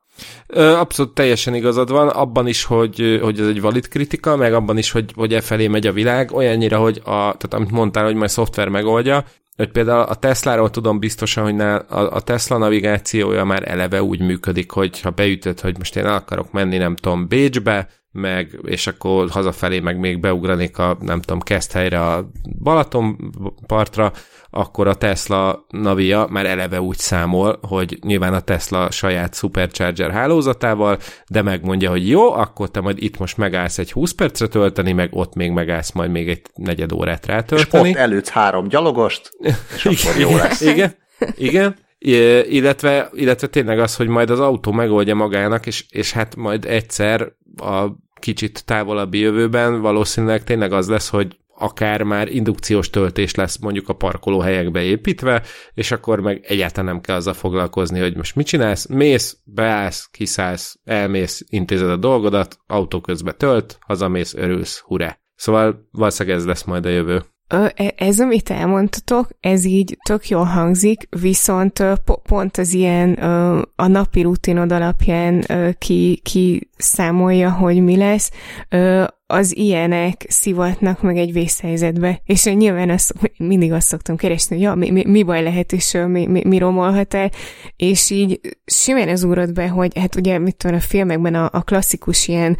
Abszolút teljesen igazad van, abban is, hogy, hogy ez egy valid kritika, meg abban is, hogy, hogy e felé megy a világ, olyannyira, hogy a, tehát amit mondtál, hogy majd szoftver megoldja, hogy például a Tesla-ról tudom biztosan, hogy a Tesla navigációja már eleve úgy működik, hogy ha beütöd, hogy most én el akarok menni, nem tudom, Bécsbe, meg, és akkor hazafelé meg még beugranik a, nem tudom, helyre a Balaton partra, akkor a Tesla navia már eleve úgy számol, hogy nyilván a Tesla saját Supercharger hálózatával, de megmondja, hogy jó, akkor te majd itt most megállsz egy 20 percre tölteni, meg ott még megállsz majd még egy negyed órát rátölteni. És ott előtt három gyalogost, és <laughs> akkor jó lesz. Igen, igen. illetve, illetve tényleg az, hogy majd az autó megoldja magának, és, és hát majd egyszer a kicsit távolabbi jövőben valószínűleg tényleg az lesz, hogy akár már indukciós töltés lesz mondjuk a parkolóhelyekbe építve, és akkor meg egyáltalán nem kell azzal foglalkozni, hogy most mit csinálsz, mész, beállsz, kiszállsz, elmész, intézed a dolgodat, autó közben tölt, hazamész, örülsz, hurrá. Szóval valószínűleg ez lesz majd a jövő. E, ez, amit elmondtatok, ez így tök jól hangzik, viszont pont az ilyen a napi rutinod alapján ki, ki számolja, hogy mi lesz, az ilyenek szivatnak meg egy vészhelyzetbe, és nyilván azt, mindig azt szoktam keresni, hogy ja, mi, mi, mi baj lehet, és mi, mi, mi romolhat el, és így simán ez úrod be, hogy hát ugye mit tudom, a filmekben a, a klasszikus ilyen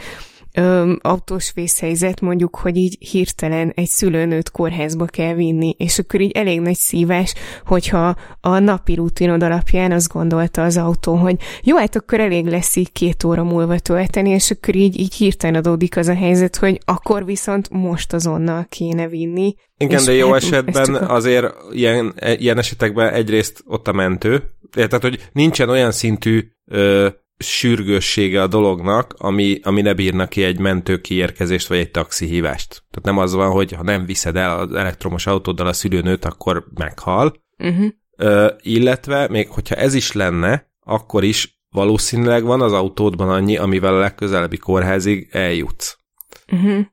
ö, autós vészhelyzet, mondjuk, hogy így hirtelen egy szülőnőt kórházba kell vinni, és akkor így elég nagy szívás, hogyha a napi rutinod alapján azt gondolta az autó, hogy jó, hát akkor elég lesz így két óra múlva tölteni, és akkor így, így hirtelen adódik az a helyzet, hogy akkor viszont most azonnal kéne vinni. Igen, de jó hát, esetben a... azért ilyen, ilyen esetekben egyrészt ott a mentő, tehát, hogy nincsen olyan szintű ö, sürgőssége a dolognak, ami, ami ne bírna ki egy mentő kiérkezést, vagy egy taxi hívást. Tehát nem az van, hogy ha nem viszed el az elektromos autóddal a szülőnőt, akkor meghal. Uh-huh. Ö, illetve, még hogyha ez is lenne, akkor is valószínűleg van az autódban annyi, amivel a legközelebbi kórházig eljutsz. Uh-huh.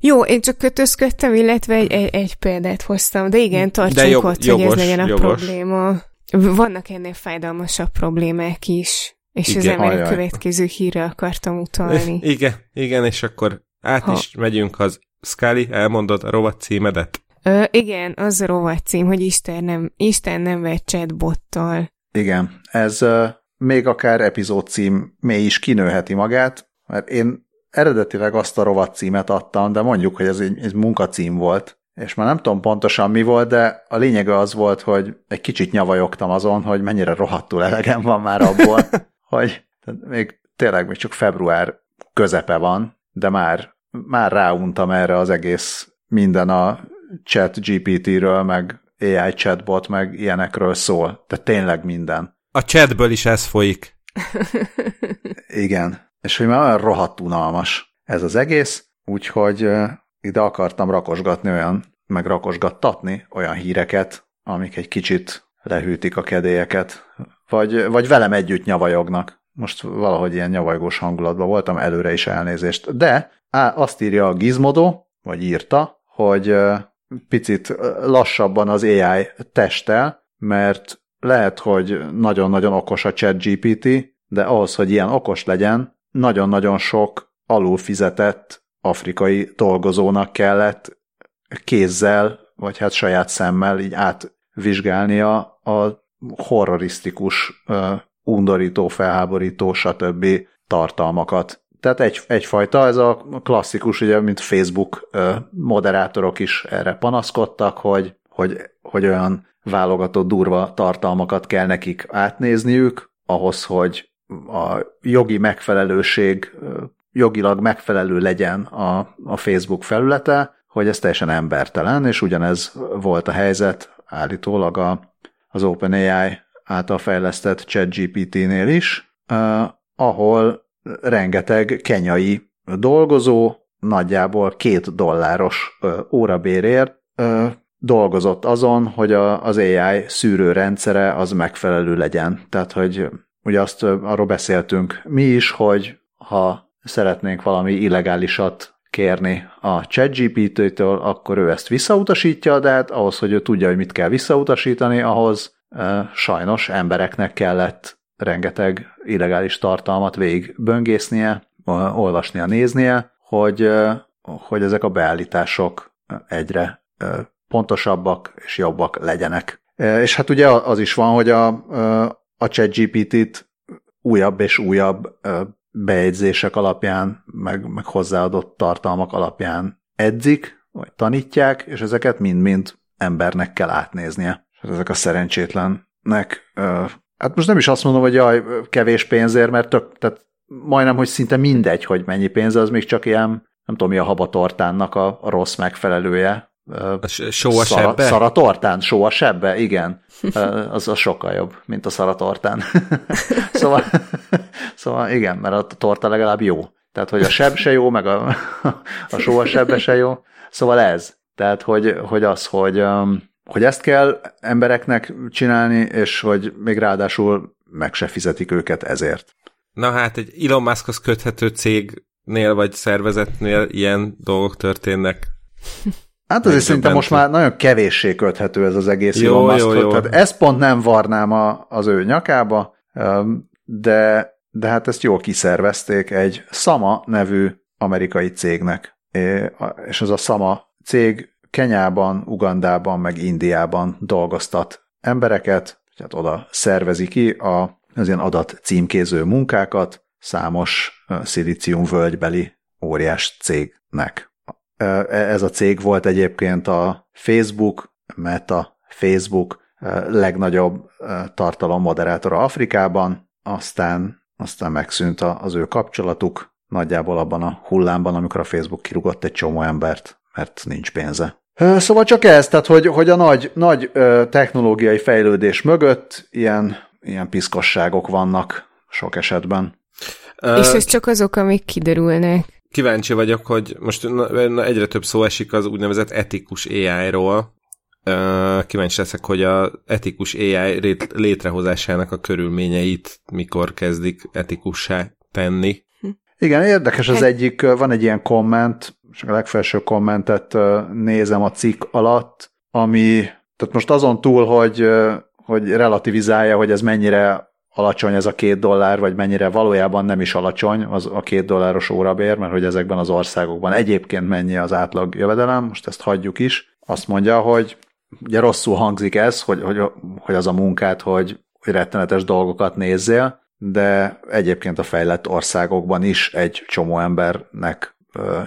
Jó, én csak kötözködtem, illetve egy, egy, egy példát hoztam, de igen, tartsunk de jog, ott, jogos, hogy ez legyen a jogos. probléma. Vannak ennél fájdalmasabb problémák is. És igen, ezen meg a következő hírre akartam utalni. <laughs> Igen, igen, és akkor át ha. is megyünk az Scully, elmondod a rovat címedet? Ö, igen, az a rovat cím, hogy Isten nem, Isten nem vett chatbottal. Igen, ez uh, még akár epizód cím mély is kinőheti magát, mert én eredetileg azt a rovat címet adtam, de mondjuk, hogy ez egy, egy munkacím volt, és már nem tudom pontosan mi volt, de a lényege az volt, hogy egy kicsit nyavajogtam azon, hogy mennyire rohadtul elegem van már abból, <laughs> hogy még tényleg még csak február közepe van, de már, már ráuntam erre az egész minden a chat GPT-ről, meg AI chatbot, meg ilyenekről szól. Tehát tényleg minden. A chatből is ez folyik. Igen. És hogy már olyan rohadt unalmas ez az egész, úgyhogy ide akartam rakosgatni olyan, meg rakosgattatni olyan híreket, amik egy kicsit lehűtik a kedélyeket, vagy, vagy velem együtt nyavajognak. Most valahogy ilyen nyavajgós hangulatban voltam, előre is elnézést. De á, azt írja a Gizmodo, vagy írta, hogy picit lassabban az AI testel, mert lehet, hogy nagyon-nagyon okos a chat GPT, de ahhoz, hogy ilyen okos legyen, nagyon-nagyon sok alulfizetett afrikai dolgozónak kellett kézzel, vagy hát saját szemmel így átvizsgálnia a horrorisztikus, undorító, felháborító, stb. tartalmakat. Tehát egy, egyfajta, ez a klasszikus, ugye, mint Facebook moderátorok is erre panaszkodtak, hogy, hogy, hogy olyan válogatott durva tartalmakat kell nekik átnézniük, ahhoz, hogy a jogi megfelelőség jogilag megfelelő legyen a, a Facebook felülete, hogy ez teljesen embertelen, és ugyanez volt a helyzet állítólag a, az OpenAI által fejlesztett ChatGPT-nél is, ahol rengeteg kenyai dolgozó nagyjából két dolláros órabérért dolgozott azon, hogy az AI szűrőrendszere az megfelelő legyen. Tehát, hogy ugye azt arról beszéltünk mi is, hogy ha szeretnénk valami illegálisat kérni a ChatGPT-től, akkor ő ezt visszautasítja, de hát ahhoz, hogy ő tudja, hogy mit kell visszautasítani, ahhoz e, sajnos embereknek kellett rengeteg illegális tartalmat végig böngésznie, olvasnia, néznie, hogy, e, hogy ezek a beállítások egyre e, pontosabbak és jobbak legyenek. És hát ugye az is van, hogy a, a ChatGPT-t újabb és újabb bejegyzések alapján, meg, meg hozzáadott tartalmak alapján edzik, vagy tanítják, és ezeket mind-mind embernek kell átnéznie. És ezek a szerencsétlennek, hát most nem is azt mondom, hogy jaj, kevés pénzért, mert tök, tehát majdnem, hogy szinte mindegy, hogy mennyi pénz, az még csak ilyen, nem tudom mi a habatortánnak a, a rossz megfelelője. A sóa szara? Szaratortán, sóa sebbe, igen. Az, az sokkal jobb, mint a szaratortán. <laughs> szóval, szóval igen, mert a torta legalább jó. Tehát, hogy a seb se jó, meg a, a sóa sebbe se jó. Szóval ez. Tehát, hogy, hogy az, hogy, um, hogy ezt kell embereknek csinálni, és hogy még ráadásul meg se fizetik őket ezért. Na hát, egy Elon Muskhoz köthető cégnél vagy szervezetnél ilyen dolgok történnek. Hát azért szerintem most már nagyon kevéssé köthető ez az egész jó, Elon Musk. Jó, jó. Tehát ezt pont nem varnám a, az ő nyakába, de, de hát ezt jól kiszervezték egy Sama nevű amerikai cégnek. És az a Sama cég Kenyában, Ugandában, meg Indiában dolgoztat embereket, tehát oda szervezi ki a, az ilyen adat címkéző munkákat számos völgybeli óriás cégnek. E, ez a cég volt egyébként a Facebook, Meta, Facebook legnagyobb tartalommoderátora Afrikában, aztán, aztán megszűnt az ő kapcsolatuk, nagyjából abban a hullámban, amikor a Facebook kirugott egy csomó embert, mert nincs pénze. Szóval csak ez, tehát hogy, hogy a nagy, nagy technológiai fejlődés mögött ilyen, ilyen piszkosságok vannak sok esetben. És ez csak azok, amik kiderülnek. Kíváncsi vagyok, hogy most na, egyre több szó esik az úgynevezett etikus AI-ról. Kíváncsi leszek, hogy a etikus AI létrehozásának a körülményeit mikor kezdik etikussá tenni. Igen, érdekes az hát- egyik, van egy ilyen komment, és a legfelső kommentet nézem a cikk alatt, ami, tehát most azon túl, hogy, hogy relativizálja, hogy ez mennyire alacsony ez a két dollár, vagy mennyire valójában nem is alacsony az a két dolláros órabér, mert hogy ezekben az országokban egyébként mennyi az átlag jövedelem, most ezt hagyjuk is. Azt mondja, hogy ugye rosszul hangzik ez, hogy, hogy, hogy az a munkát, hogy, rettenetes dolgokat nézzél, de egyébként a fejlett országokban is egy csomó embernek,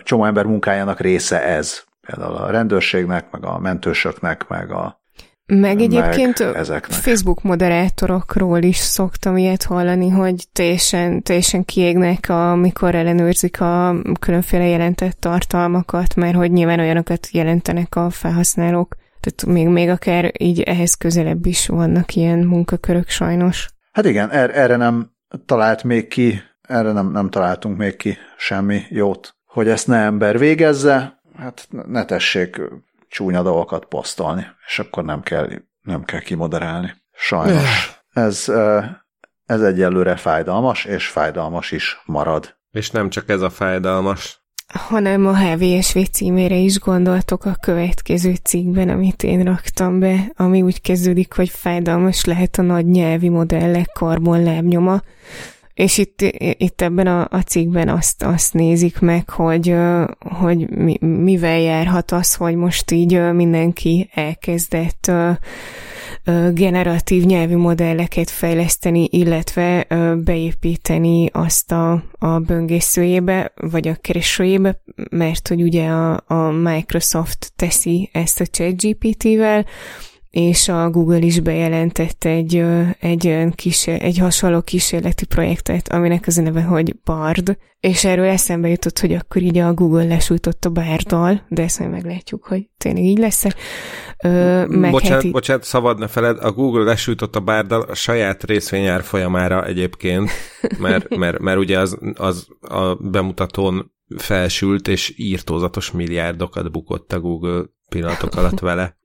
csomó ember munkájának része ez. Például a rendőrségnek, meg a mentősöknek, meg a meg egyébként meg ezeknek. Facebook moderátorokról is szoktam ilyet hallani, hogy teljesen, teljesen kiégnek, amikor ellenőrzik a különféle jelentett tartalmakat, mert hogy nyilván olyanokat jelentenek a felhasználók. Tehát még, még akár így ehhez közelebb is vannak ilyen munkakörök sajnos. Hát igen, er, erre nem talált még ki, erre nem, nem találtunk még ki semmi jót, hogy ezt ne ember végezze, hát ne tessék csúnya dolgokat posztolni, és akkor nem kell, nem kell kimoderálni. Sajnos. ez, ez egyelőre fájdalmas, és fájdalmas is marad. És nem csak ez a fájdalmas. Hanem a HVSV címére is gondoltok a következő cikkben, amit én raktam be, ami úgy kezdődik, hogy fájdalmas lehet a nagy nyelvi modellek karbon lábnyoma, és itt, itt ebben a, a cikkben azt, azt nézik meg, hogy, hogy mi, mivel járhat az, hogy most így mindenki elkezdett generatív nyelvi modelleket fejleszteni, illetve beépíteni azt a, a böngészőjébe, vagy a keresőjébe, mert hogy ugye a, a Microsoft teszi ezt a ChatGPT-vel, és a Google is bejelentett egy, egy, kis, egy hasonló kísérleti projektet, aminek az a neve, hogy Bard, és erről eszembe jutott, hogy akkor így a Google lesújtott a Barddal, de ezt majd meglátjuk, hogy tényleg így lesz -e. bocsánat, heti... bocsánat, szabad ne feled, a Google lesújtott a Barddal a saját részvényár folyamára egyébként, <laughs> mert, mert, mert ugye az, az a bemutatón felsült, és írtózatos milliárdokat bukott a Google pillanatok alatt vele.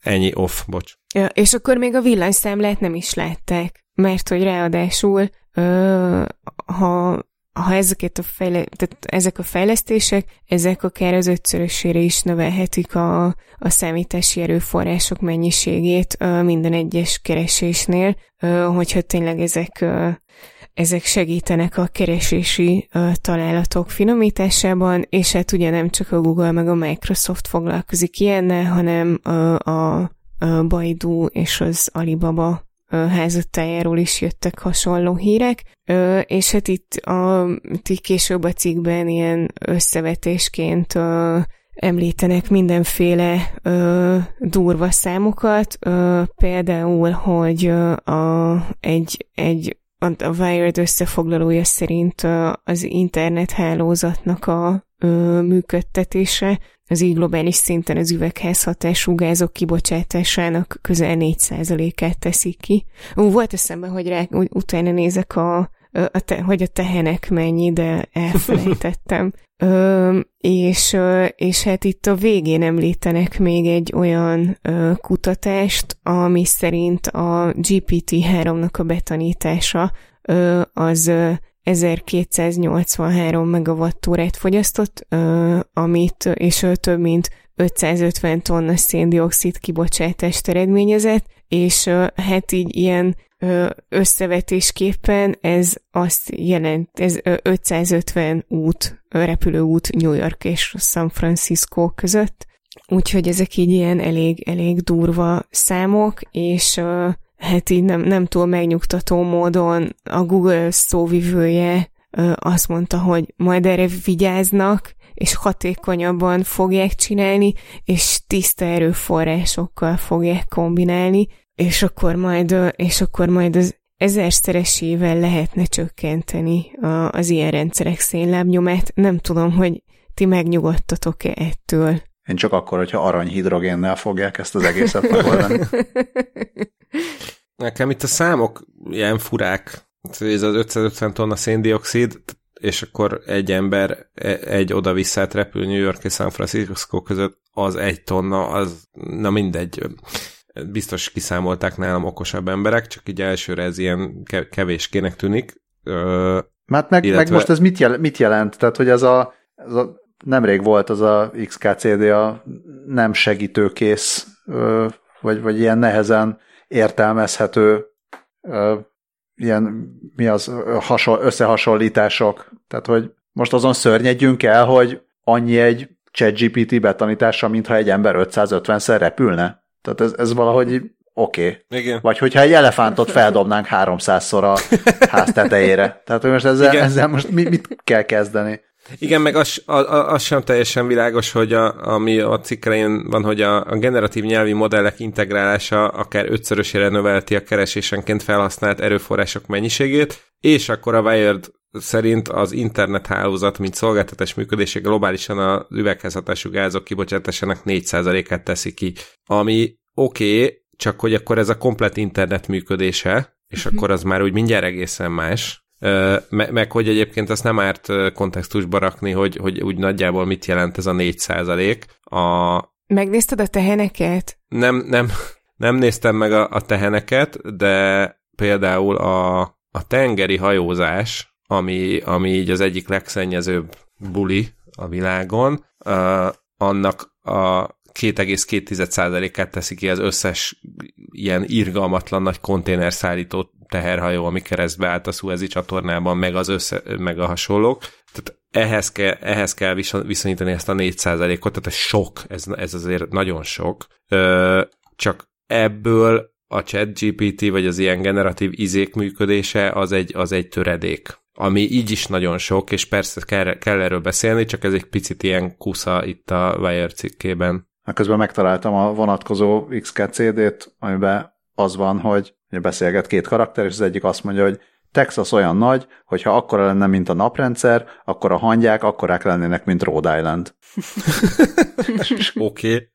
Ennyi off, bocs. Ja, és akkor még a villanyszámlát nem is látták, mert hogy ráadásul, ö, ha, ha ezeket a fejle, tehát ezek a fejlesztések, ezek akár az ötszörösére is növelhetik a, a számítási erőforrások mennyiségét minden egyes keresésnél, hogyha tényleg ezek ezek segítenek a keresési találatok finomításában, és hát ugye nem csak a Google meg a Microsoft foglalkozik ilyennel, hanem a, Baidu és az Alibaba házattájáról is jöttek hasonló hírek, és hát itt, a, itt később a cikkben ilyen összevetésként említenek mindenféle ö, durva számokat, ö, például, hogy a, egy, egy a Wired összefoglalója szerint az internethálózatnak a működtetése az így globális szinten az üvegházhatású gázok kibocsátásának közel 4%-át teszik ki. Volt eszembe, hogy rá, úgy, utána nézek a, a te, hogy a tehenek mennyi, de elfelejtettem. <laughs> Ö, és, és hát itt a végén említenek még egy olyan ö, kutatást, ami szerint a GPT-3-nak a betanítása ö, az 1283 megawattórát fogyasztott, amit, és több mint 550 tonna széndiokszid kibocsátást eredményezett, és hát így ilyen összevetésképpen ez azt jelent, ez 550 út, repülőút New York és San Francisco között, úgyhogy ezek így ilyen elég, elég durva számok, és hát így nem, nem túl megnyugtató módon a Google szóvivője azt mondta, hogy majd erre vigyáznak, és hatékonyabban fogják csinálni, és tiszta erőforrásokkal fogják kombinálni, és akkor majd, és akkor majd az ezerszeresével lehetne csökkenteni az ilyen rendszerek szénlábnyomát. Nem tudom, hogy ti megnyugodtatok-e ettől. Én csak akkor, hogyha aranyhidrogénnel fogják ezt az egészet megoldani. Nekem itt a számok ilyen furák. Ez az 550 tonna széndiokszid, és akkor egy ember e, egy oda-visszát repül New York és San Francisco között, az egy tonna, az na mindegy. Biztos kiszámolták nálam okosabb emberek, csak így elsőre ez ilyen kevéskének tűnik. Hát meg, illetve... meg most ez mit, jel, mit jelent? Tehát, hogy ez a, ez a nemrég volt az a XKCD a nem segítőkész, vagy, vagy ilyen nehezen értelmezhető ilyen, mi az, hasonl, összehasonlítások. Tehát, hogy most azon szörnyedjünk el, hogy annyi egy ChatGPT betanítása, mintha egy ember 550-szer repülne. Tehát ez, ez valahogy oké. Okay. Vagy hogyha egy elefántot feldobnánk 300-szor a ház tetejére. Tehát, hogy most ezzel, ezzel most mit, mit kell kezdeni? Igen, meg az, az, az sem teljesen világos, hogy a, ami a cikkein van, hogy a, a generatív nyelvi modellek integrálása akár ötszörösére növelti a keresésenként felhasznált erőforrások mennyiségét, és akkor a Wired szerint az internethálózat, mint szolgáltatás működése globálisan az üvegházhatású gázok kibocsátásának 4%-át teszi ki. Ami oké, okay, csak hogy akkor ez a komplet internet működése, és mm-hmm. akkor az már úgy mindjárt egészen más, meg, meg hogy egyébként azt nem árt kontextusba rakni, hogy, hogy úgy nagyjából mit jelent ez a 4 százalék. A... Megnézted a teheneket? Nem, nem, nem néztem meg a, a teheneket, de például a, a tengeri hajózás, ami, ami így az egyik legszennyezőbb buli a világon, uh, annak a 2,2%-át teszi ki az összes ilyen irgalmatlan nagy konténerszállító teherhajó, ami keresztbe állt a Suezi csatornában, meg, az össze, meg a hasonlók. Tehát ehhez kell, ehhez kell viszonyítani ezt a 4%-ot, tehát ez sok, ez, ez azért nagyon sok. Csak ebből a chat GPT, vagy az ilyen generatív izék működése az egy, az egy töredék ami így is nagyon sok, és persze kell, kell erről beszélni, csak ez egy picit ilyen kusza itt a Wire cikkében. Közben megtaláltam a vonatkozó XKCD-t, amiben az van, hogy beszélget két karakter, és az egyik azt mondja, hogy Texas olyan nagy, hogy ha akkora lenne, mint a naprendszer, akkor a hangyák akkorák lennének, mint Rhode Island. <laughs> Oké. Okay.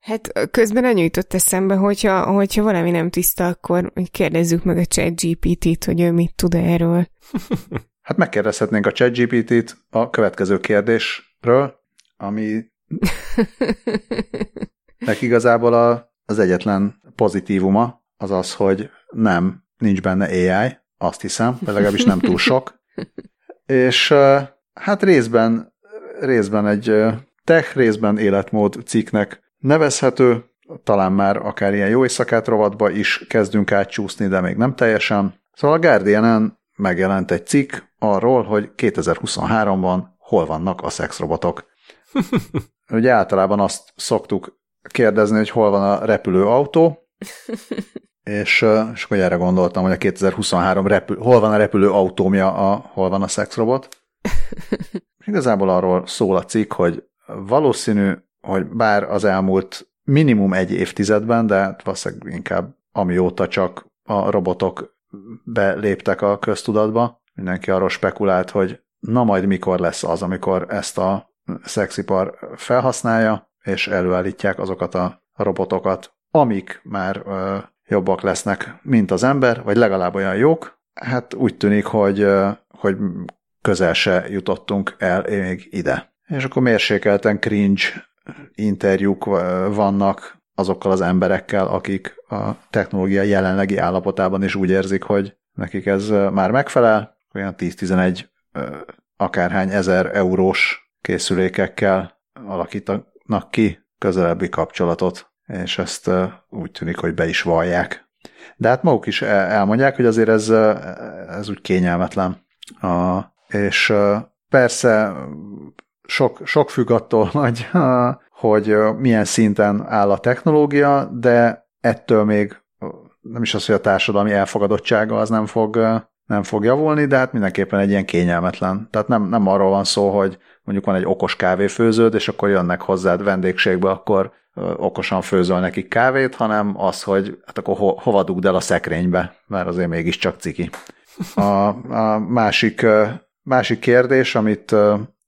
Hát közben nem nyújtott eszembe, hogyha, hogyha valami nem tiszta, akkor kérdezzük meg a chat GPT-t, hogy ő mit tud erről. <laughs> Hát megkérdezhetnénk a chat GPT-t a következő kérdésről, ami <laughs> nek igazából a, az egyetlen pozitívuma az az, hogy nem, nincs benne AI, azt hiszem, vagy legalábbis nem túl sok. <laughs> És hát részben, részben egy tech, részben életmód cikknek nevezhető, talán már akár ilyen jó éjszakát rovatba is kezdünk átcsúszni, de még nem teljesen. Szóval a guardian megjelent egy cikk arról, hogy 2023-ban hol vannak a szexrobotok. <laughs> Ugye általában azt szoktuk kérdezni, hogy hol van a repülő autó, <laughs> és, és akkor erre gondoltam, hogy a 2023 repül, hol van a repülő autómja, a, hol van a szexrobot. <laughs> Igazából arról szól a cikk, hogy valószínű, hogy bár az elmúlt minimum egy évtizedben, de hát valószínűleg inkább amióta csak a robotok beléptek a köztudatba, mindenki arról spekulált, hogy na majd mikor lesz az, amikor ezt a szexipar felhasználja, és előállítják azokat a robotokat, amik már ö, jobbak lesznek, mint az ember, vagy legalább olyan jók. Hát úgy tűnik, hogy, ö, hogy közel se jutottunk el még ide. És akkor mérsékelten cringe interjúk vannak azokkal az emberekkel, akik a technológia jelenlegi állapotában is úgy érzik, hogy nekik ez már megfelel, olyan 10-11 akárhány ezer eurós készülékekkel alakítanak ki közelebbi kapcsolatot, és ezt úgy tűnik, hogy be is vallják. De hát maguk is elmondják, hogy azért ez, ez úgy kényelmetlen. És persze sok, sok függ attól, <laughs> hogy, hogy milyen szinten áll a technológia, de ettől még nem is az, hogy a társadalmi elfogadottsága az nem fog, nem fog javulni, de hát mindenképpen egy ilyen kényelmetlen. Tehát nem, nem arról van szó, hogy mondjuk van egy okos kávéfőződ, és akkor jönnek hozzád vendégségbe, akkor okosan főzöl nekik kávét, hanem az, hogy hát akkor ho, hova dugd el a szekrénybe, mert azért mégiscsak ciki. A, a másik, másik kérdés, amit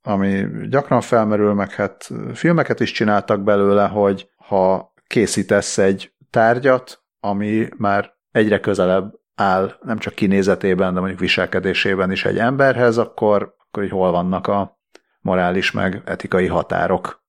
ami gyakran felmerül, meg hát filmeket is csináltak belőle, hogy ha készítesz egy tárgyat, ami már egyre közelebb áll, nem csak kinézetében, de mondjuk viselkedésében is egy emberhez, akkor, akkor hogy hol vannak a morális meg etikai határok.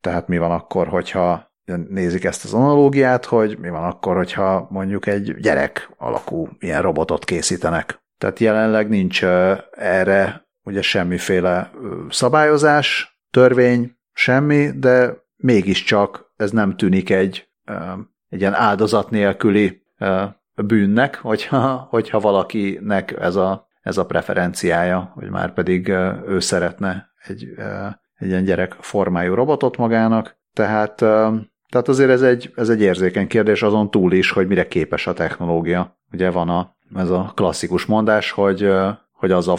Tehát mi van akkor, hogyha nézik ezt az analógiát, hogy mi van akkor, hogyha mondjuk egy gyerek alakú ilyen robotot készítenek. Tehát jelenleg nincs erre ugye semmiféle szabályozás, törvény, semmi, de mégiscsak ez nem tűnik egy, egy ilyen áldozat nélküli bűnnek, hogyha, hogyha valakinek ez a, ez a preferenciája, hogy már pedig ő szeretne egy, egy ilyen gyerek formájú robotot magának. Tehát, tehát azért ez egy, ez egy érzékeny kérdés azon túl is, hogy mire képes a technológia. Ugye van a, ez a klasszikus mondás, hogy hogy azzal,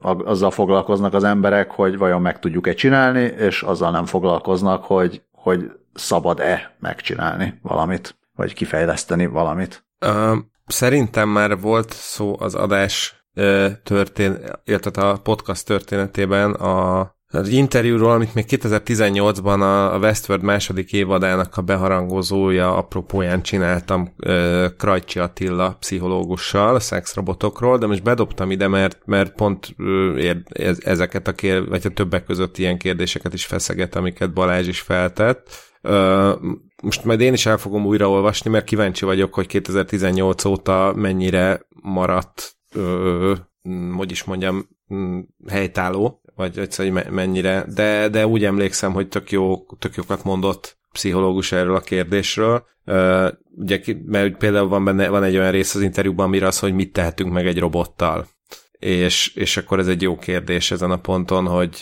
azzal foglalkoznak az emberek, hogy vajon meg tudjuk-e csinálni, és azzal nem foglalkoznak, hogy, hogy szabad-e megcsinálni valamit, vagy kifejleszteni valamit. Uh, szerintem már volt szó az adás uh, történ, illetve a podcast történetében a az interjúról, amit még 2018-ban a Westworld második évadának a beharangozója apropóján csináltam Krajcsi Attila pszichológussal, szexrobotokról, de most bedobtam ide, mert, mert pont ezeket a kér, vagy a többek között ilyen kérdéseket is feszeget, amiket Balázs is feltett. Most majd én is el fogom újraolvasni, mert kíváncsi vagyok, hogy 2018 óta mennyire maradt, hogy is mondjam, helytálló vagy hogy mennyire, de, de úgy emlékszem, hogy tök, jó, tök jókat mondott pszichológus erről a kérdésről. Uh, ugye, mert például van benne van egy olyan rész az interjúban, amire az, hogy mit tehetünk meg egy robottal. És, és akkor ez egy jó kérdés ezen a ponton, hogy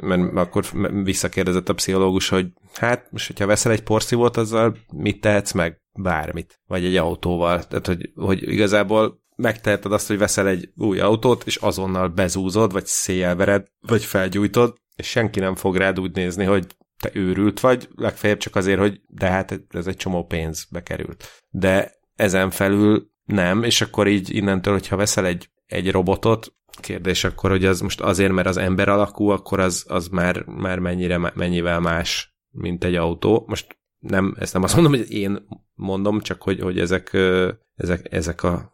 mert akkor visszakérdezett a pszichológus, hogy hát most, hogyha veszel egy porszívót, azzal mit tehetsz meg? Bármit. Vagy egy autóval. Tehát, hogy, hogy igazából megteheted azt, hogy veszel egy új autót, és azonnal bezúzod, vagy szélvered, vagy felgyújtod, és senki nem fog rád úgy nézni, hogy te őrült vagy, legfeljebb csak azért, hogy de hát ez egy csomó pénz bekerült. De ezen felül nem, és akkor így innentől, hogyha veszel egy, egy robotot, kérdés akkor, hogy az most azért, mert az ember alakú, akkor az, az már, már mennyire, mennyivel más, mint egy autó. Most nem, ezt nem azt mondom, hogy én mondom, csak hogy, hogy ezek, ezek, ezek a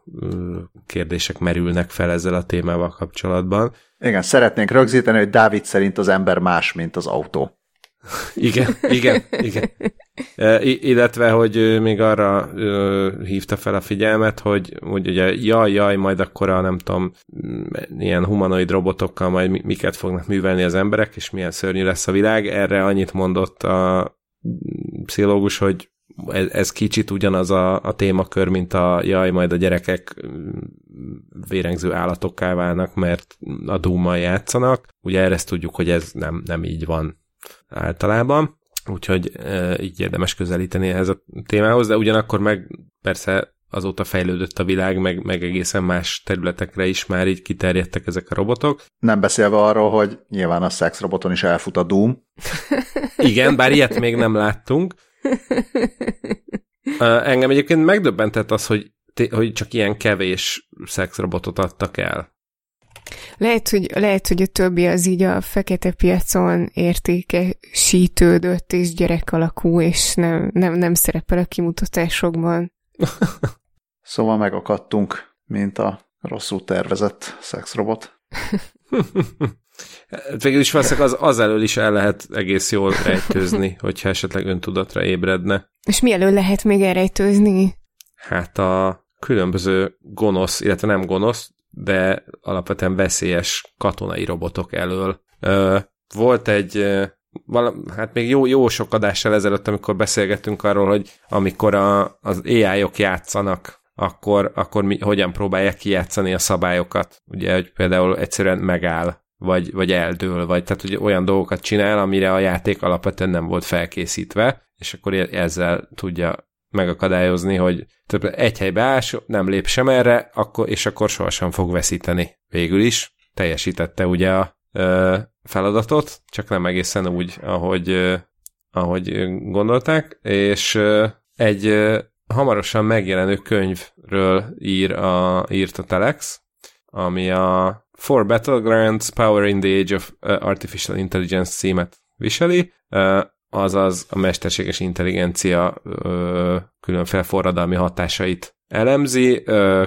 kérdések merülnek fel ezzel a témával kapcsolatban. Igen, szeretnénk rögzíteni, hogy Dávid szerint az ember más, mint az autó. igen, igen, igen. E, illetve, hogy még arra hívta fel a figyelmet, hogy, hogy ugye jaj, jaj, majd akkor a nem tudom, ilyen humanoid robotokkal majd miket fognak művelni az emberek, és milyen szörnyű lesz a világ. Erre annyit mondott a pszichológus, hogy ez, ez kicsit ugyanaz a, a témakör, mint a jaj, majd a gyerekek vérengző állatokká válnak, mert a dúmmal játszanak. Ugye erre ezt tudjuk, hogy ez nem, nem így van általában, úgyhogy e, így érdemes közelíteni ehhez a témához, de ugyanakkor meg persze azóta fejlődött a világ, meg, meg egészen más területekre is már így kiterjedtek ezek a robotok. Nem beszélve arról, hogy nyilván a szexroboton is elfut a Doom. Igen, bár ilyet még nem láttunk. Engem egyébként megdöbbentett az, hogy, hogy csak ilyen kevés szexrobotot adtak el. Lehet, hogy, lehet, hogy a többi az így a fekete piacon értékesítődött, és gyerek alakú, és nem, nem, nem szerepel a kimutatásokban. <laughs> szóval megakadtunk, mint a rosszul tervezett szexrobot. <laughs> Hát végül is valószínűleg az, az elől is el lehet egész jól rejtőzni, hogyha esetleg öntudatra ébredne. És mi elől lehet még elrejtőzni? Hát a különböző gonosz, illetve nem gonosz, de alapvetően veszélyes katonai robotok elől. Volt egy, vala, hát még jó, jó sok adással ezelőtt, amikor beszélgettünk arról, hogy amikor a, az AI-ok játszanak, akkor, akkor mi, hogyan próbálják kijátszani a szabályokat. Ugye, hogy például egyszerűen megáll, vagy, vagy eldől, vagy tehát hogy olyan dolgokat csinál, amire a játék alapvetően nem volt felkészítve, és akkor ezzel tudja megakadályozni, hogy egy helybe áll, nem lép sem erre, akkor, és akkor sohasem fog veszíteni. Végül is teljesítette ugye a ö, feladatot, csak nem egészen úgy, ahogy, ö, ahogy gondolták, és ö, egy ö, hamarosan megjelenő könyvről ír a, írt a Telex, ami a For Battlegrounds Power in the Age of Artificial Intelligence címet viseli, azaz a mesterséges intelligencia különféle forradalmi hatásait elemzi,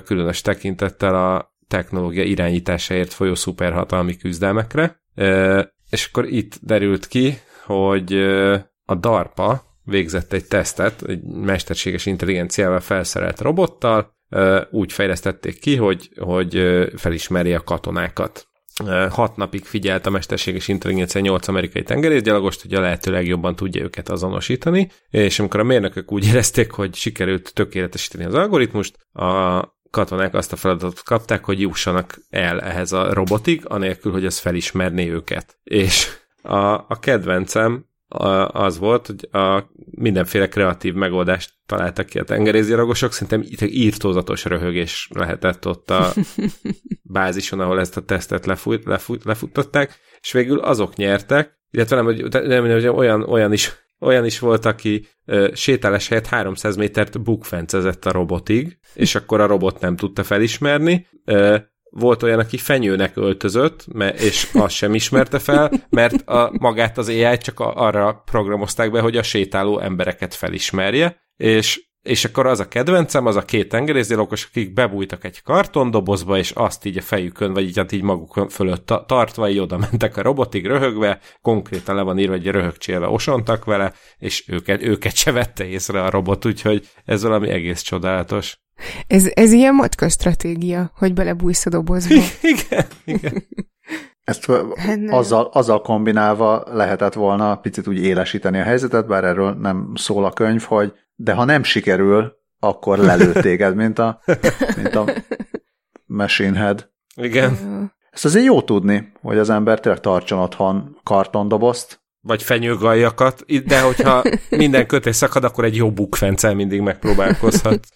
különös tekintettel a technológia irányításáért folyó szuperhatalmi küzdelmekre. És akkor itt derült ki, hogy a DARPA végzett egy tesztet egy mesterséges intelligenciával felszerelt robottal, úgy fejlesztették ki, hogy, hogy felismeri a katonákat. Hat napig figyelt a mesterséges intelligencia nyolc amerikai tengerészgyalogost, hogy a lehető legjobban tudja őket azonosítani, és amikor a mérnökök úgy érezték, hogy sikerült tökéletesíteni az algoritmust, a katonák azt a feladatot kapták, hogy jussanak el ehhez a robotig, anélkül, hogy ez felismerné őket. És a, a kedvencem az volt, hogy a mindenféle kreatív megoldást találtak ki a tengerészgyalogosok, szerintem írtózatos röhögés lehetett ott a <laughs> bázison, ahol ezt a tesztet lefut, lefut, lefuttatták, és végül azok nyertek, illetve nem, hogy, nem, hogy olyan, olyan is olyan is volt, aki ö, sétálás helyett 300 métert bukfencezett a robotig, és akkor a robot nem tudta felismerni. Ö, volt olyan, aki fenyőnek öltözött, és azt sem ismerte fel, mert a, magát az AI csak arra programozták be, hogy a sétáló embereket felismerje, és és akkor az a kedvencem, az a két tengerészgyalogos, akik bebújtak egy kartondobozba, és azt így a fejükön, vagy így, hát így maguk fölött tartva, így oda mentek a robotig röhögve, konkrétan le van írva, hogy röhögcsélve osontak vele, és őket, őket se vette észre a robot, úgyhogy ez valami egész csodálatos. Ez, ez ilyen macska stratégia, hogy belebújsz a dobozba. <laughs> igen, igen. Ezt hát azzal, azzal kombinálva lehetett volna picit úgy élesíteni a helyzetet, bár erről nem szól a könyv, hogy de ha nem sikerül, akkor lelő téged, mint a, mint a Machine Head. Igen. Ezt azért jó tudni, hogy az ember tényleg tartson otthon kartondobozt, vagy fenyőgaljakat, de hogyha <laughs> minden kötés szakad, akkor egy jó bukfencel mindig megpróbálkozhat.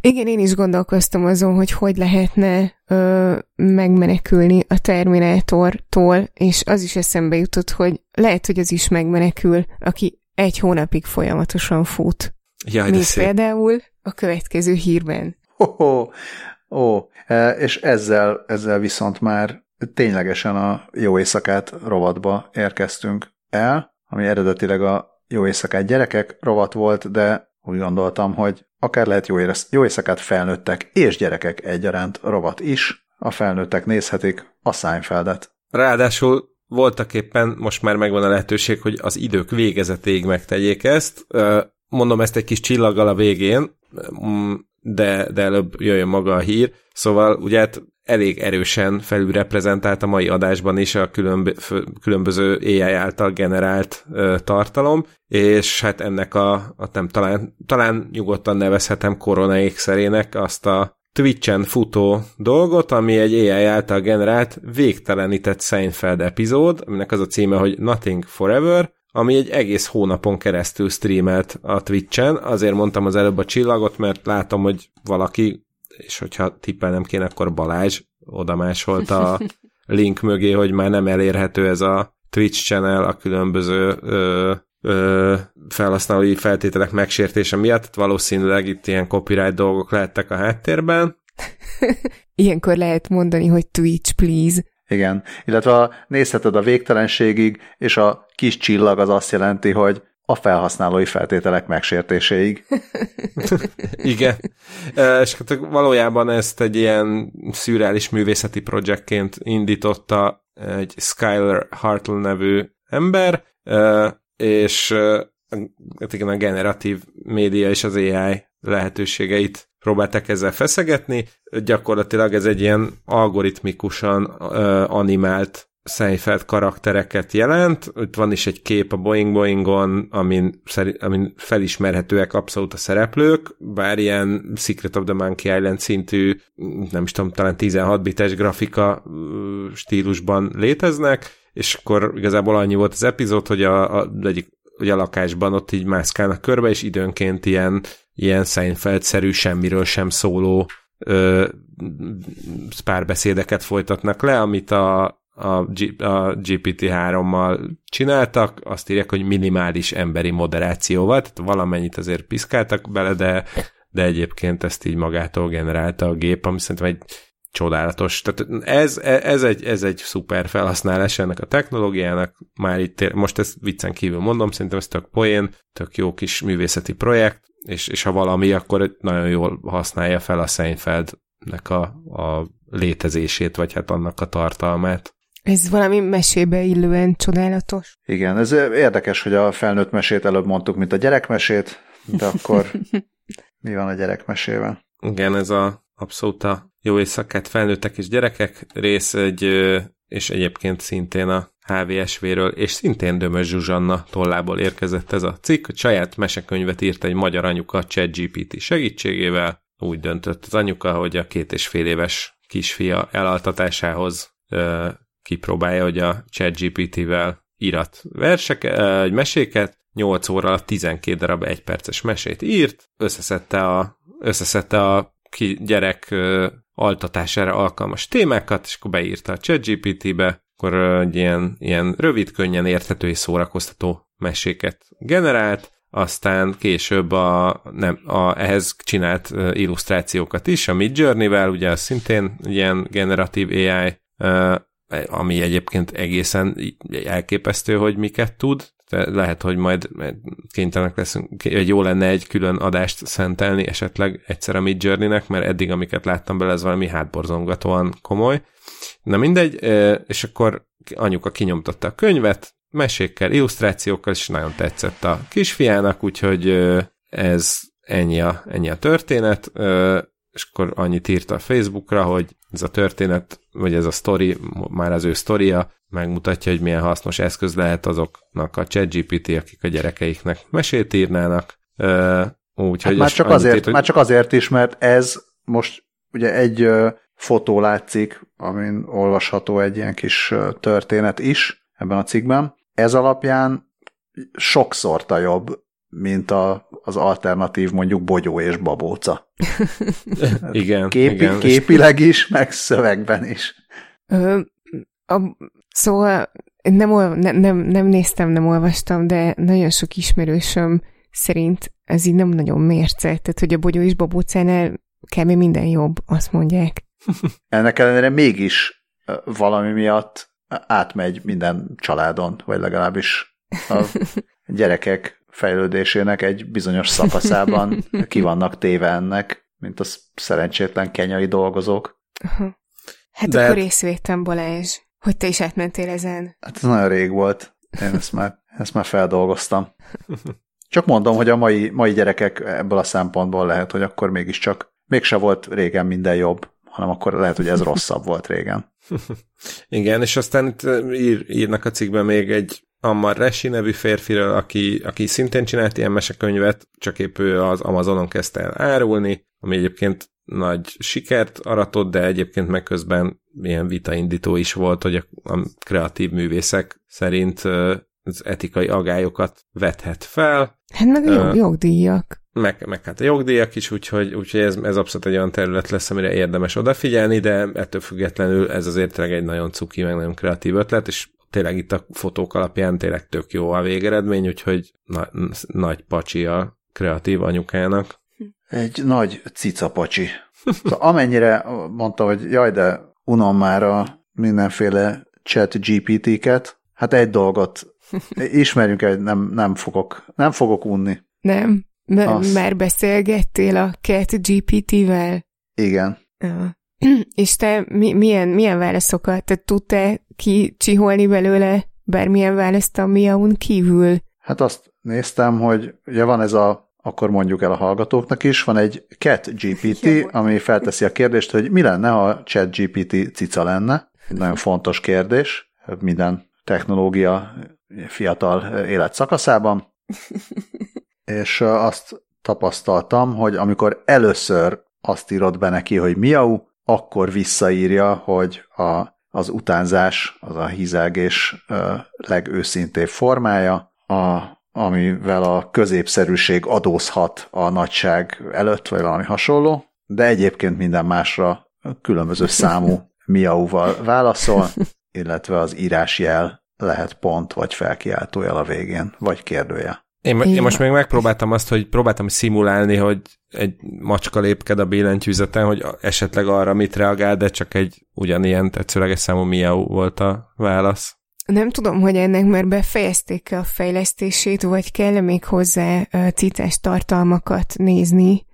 Igen, én is gondolkoztam azon, hogy hogy lehetne ö, megmenekülni a Terminátortól, és az is eszembe jutott, hogy lehet, hogy az is megmenekül, aki egy hónapig folyamatosan fut. Jaj, Mint szép. például a következő hírben. Oh, oh, oh. És ezzel, ezzel viszont már ténylegesen a Jó éjszakát rovatba érkeztünk el, ami eredetileg a Jó éjszakát gyerekek rovat volt, de úgy gondoltam, hogy akár lehet jó, érez, jó éjszakát felnőttek és gyerekek egyaránt rovat is, a felnőttek nézhetik a Seinfeldet. Ráadásul voltak éppen most már megvan a lehetőség, hogy az idők végezetéig megtegyék ezt. Mondom ezt egy kis csillaggal a végén, mm, de, de előbb jöjjön maga a hír. Szóval ugye hát elég erősen felülreprezentált a mai adásban is a különböző AI által generált ö, tartalom, és hát ennek a, a nem, talán, talán nyugodtan nevezhetem korona ékszerének azt a Twitch-en futó dolgot, ami egy AI által generált végtelenített Seinfeld epizód, aminek az a címe, hogy Nothing Forever, ami egy egész hónapon keresztül streamelt a Twitch-en. Azért mondtam az előbb a csillagot, mert látom, hogy valaki, és hogyha tippelnem kéne, akkor Balázs oda másolt a <laughs> link mögé, hogy már nem elérhető ez a Twitch channel a különböző ö, ö, felhasználói feltételek megsértése miatt, tehát valószínűleg itt ilyen copyright dolgok lehettek a háttérben. <laughs> Ilyenkor lehet mondani, hogy Twitch, please. Igen, illetve nézheted a végtelenségig, és a kis csillag az azt jelenti, hogy a felhasználói feltételek megsértéséig. <laughs> Igen. És hát valójában ezt egy ilyen szürreális művészeti projektként indította egy Skyler Hartle nevű ember, és hát igen, a generatív média és az AI lehetőségeit próbálták ezzel feszegetni. Gyakorlatilag ez egy ilyen algoritmikusan animált Seinfeld karaktereket jelent. Itt van is egy kép a Boeing Boeingon, amin, amin felismerhetőek abszolút a szereplők, bár ilyen Secret of the Monkey Island szintű, nem is tudom, talán 16 bites grafika stílusban léteznek, és akkor igazából annyi volt az epizód, hogy a, a egyik hogy a lakásban ott így mászkálnak körbe, és időnként ilyen, ilyen Seinfeld-szerű, semmiről sem szóló ö, párbeszédeket folytatnak le, amit a, a, G, a GPT-3-mal csináltak, azt írják, hogy minimális emberi moderációval, tehát valamennyit azért piszkáltak bele, de, de egyébként ezt így magától generálta a gép, ami szerintem egy csodálatos. Tehát ez, ez, egy, ez egy szuper felhasználás ennek a technológiának, már itt, most ezt viccen kívül mondom, szerintem ez tök poén, tök jó kis művészeti projekt, és, és ha valami, akkor nagyon jól használja fel a Seinfeldnek a, a létezését, vagy hát annak a tartalmát. Ez valami mesébe illően csodálatos. Igen, ez érdekes, hogy a felnőtt mesét előbb mondtuk, mint a gyerekmesét, de akkor <laughs> mi van a gyerekmesével? Igen, ez a abszolút a jó éjszakát felnőttek és gyerekek rész, egy, és egyébként szintén a HVSV-ről, és szintén Dömös Zsuzsanna tollából érkezett ez a cikk, hogy saját mesekönyvet írt egy magyar anyuka ChatGPT segítségével, úgy döntött az anyuka, hogy a két és fél éves kisfia elaltatásához kipróbálja, hogy a ChatGPT-vel írat verseket, egy meséket, 8 óra alatt 12 darab egyperces mesét írt, összeszedte a, összeszedte a ki gyerek altatására alkalmas témákat, és akkor beírta a ChatGPT-be, akkor egy ilyen, ilyen rövid, könnyen érthető és szórakoztató meséket generált, aztán később a, nem, a, ehhez csinált illusztrációkat is, a Midjourney-vel, ugye szintén ilyen generatív AI, ami egyébként egészen elképesztő, hogy miket tud. De lehet, hogy majd kénytelenek leszünk, hogy jó lenne egy külön adást szentelni esetleg egyszer a Mid Journey-nek, mert eddig, amiket láttam bele, ez valami hátborzongatóan komoly. Na mindegy, és akkor anyuka kinyomtatta a könyvet, mesékkel, illusztrációkkal, és nagyon tetszett a kisfiának, úgyhogy ez ennyi a, ennyi a történet és akkor annyit írt a Facebookra, hogy ez a történet, vagy ez a story, már az ő sztoria, megmutatja, hogy milyen hasznos eszköz lehet azoknak a ChatGPT, akik a gyerekeiknek mesét írnának. Úgy, hát már, csak azért, írt, hogy... már csak azért is, mert ez most ugye egy fotó látszik, amin olvasható egy ilyen kis történet is ebben a cikkben. Ez alapján sokszor jobb, mint a, az alternatív mondjuk bogyó és babóca. <laughs> igen, Képi, igen. Képileg is, meg szövegben is. Ö, a, szóval nem, nem, nem, nem néztem, nem olvastam, de nagyon sok ismerősöm szerint ez így nem nagyon mérce. Tehát, hogy a bogyó és babócánál kb. minden jobb, azt mondják. <laughs> Ennek ellenére mégis valami miatt átmegy minden családon, vagy legalábbis a <laughs> gyerekek fejlődésének egy bizonyos szakaszában <laughs> ki vannak téve ennek, mint a szerencsétlen kenyai dolgozók. Hát De... akkor részvétem, Balázs, hogy te is átmentél ezen. Hát ez nagyon rég volt. Én ezt már, ezt már feldolgoztam. Csak mondom, hogy a mai, mai gyerekek ebből a szempontból lehet, hogy akkor mégiscsak mégse volt régen minden jobb, hanem akkor lehet, hogy ez rosszabb volt régen. Igen, és aztán itt ír, írnak a cikkben még egy Ammar Resi nevű férfiről, aki, aki szintén csinált ilyen mesekönyvet, csak épp ő az Amazonon kezdte el árulni, ami egyébként nagy sikert aratott, de egyébként meg közben ilyen vitaindító is volt, hogy a, a kreatív művészek szerint az etikai agályokat vethet fel. Hát meg a jog, jogdíjak. Meg, meg hát a jogdíjak is, úgyhogy, úgyhogy ez, ez abszolút egy olyan terület lesz, amire érdemes odafigyelni, de ettől függetlenül ez azért tényleg egy nagyon cuki, meg nagyon kreatív ötlet, és tényleg itt a fotók alapján tényleg tök jó a végeredmény, úgyhogy na, nagy pacsi a kreatív anyukának. Egy nagy cicapacsi. Szóval amennyire mondta, hogy jaj, de unom már a mindenféle chat GPT-ket, hát egy dolgot ismerjünk el, nem, nem fogok, nem fogok unni. Nem? M- már beszélgettél a Cat GPT-vel? Igen. Ja. <clears throat> És te mi, milyen, milyen válaszokat? Te tudtál kicsiholni belőle bármilyen választ a Miaun kívül? Hát azt néztem, hogy ugye van ez a, akkor mondjuk el a hallgatóknak is, van egy Cat GPT, ami felteszi a kérdést, hogy mi lenne, ha Chat GPT cica lenne. Egy nagyon fontos kérdés minden technológia fiatal életszakaszában. <laughs> És azt tapasztaltam, hogy amikor először azt írod be neki, hogy miau, akkor visszaírja, hogy a, az utánzás, az a hízelgés legőszintébb formája, a, amivel a középszerűség adózhat a nagyság előtt, vagy valami hasonló, de egyébként minden másra különböző számú <laughs> miauval válaszol, illetve az írásjel lehet pont, vagy felkiáltójel a végén, vagy kérdője. Én, én most még megpróbáltam azt, hogy próbáltam szimulálni, hogy egy macska lépked a billentyűzeten, hogy esetleg arra mit reagál, de csak egy ugyanilyen tetszőleges számú miau volt a válasz. Nem tudom, hogy ennek már befejezték a fejlesztését, vagy kell még hozzá citás tartalmakat nézni,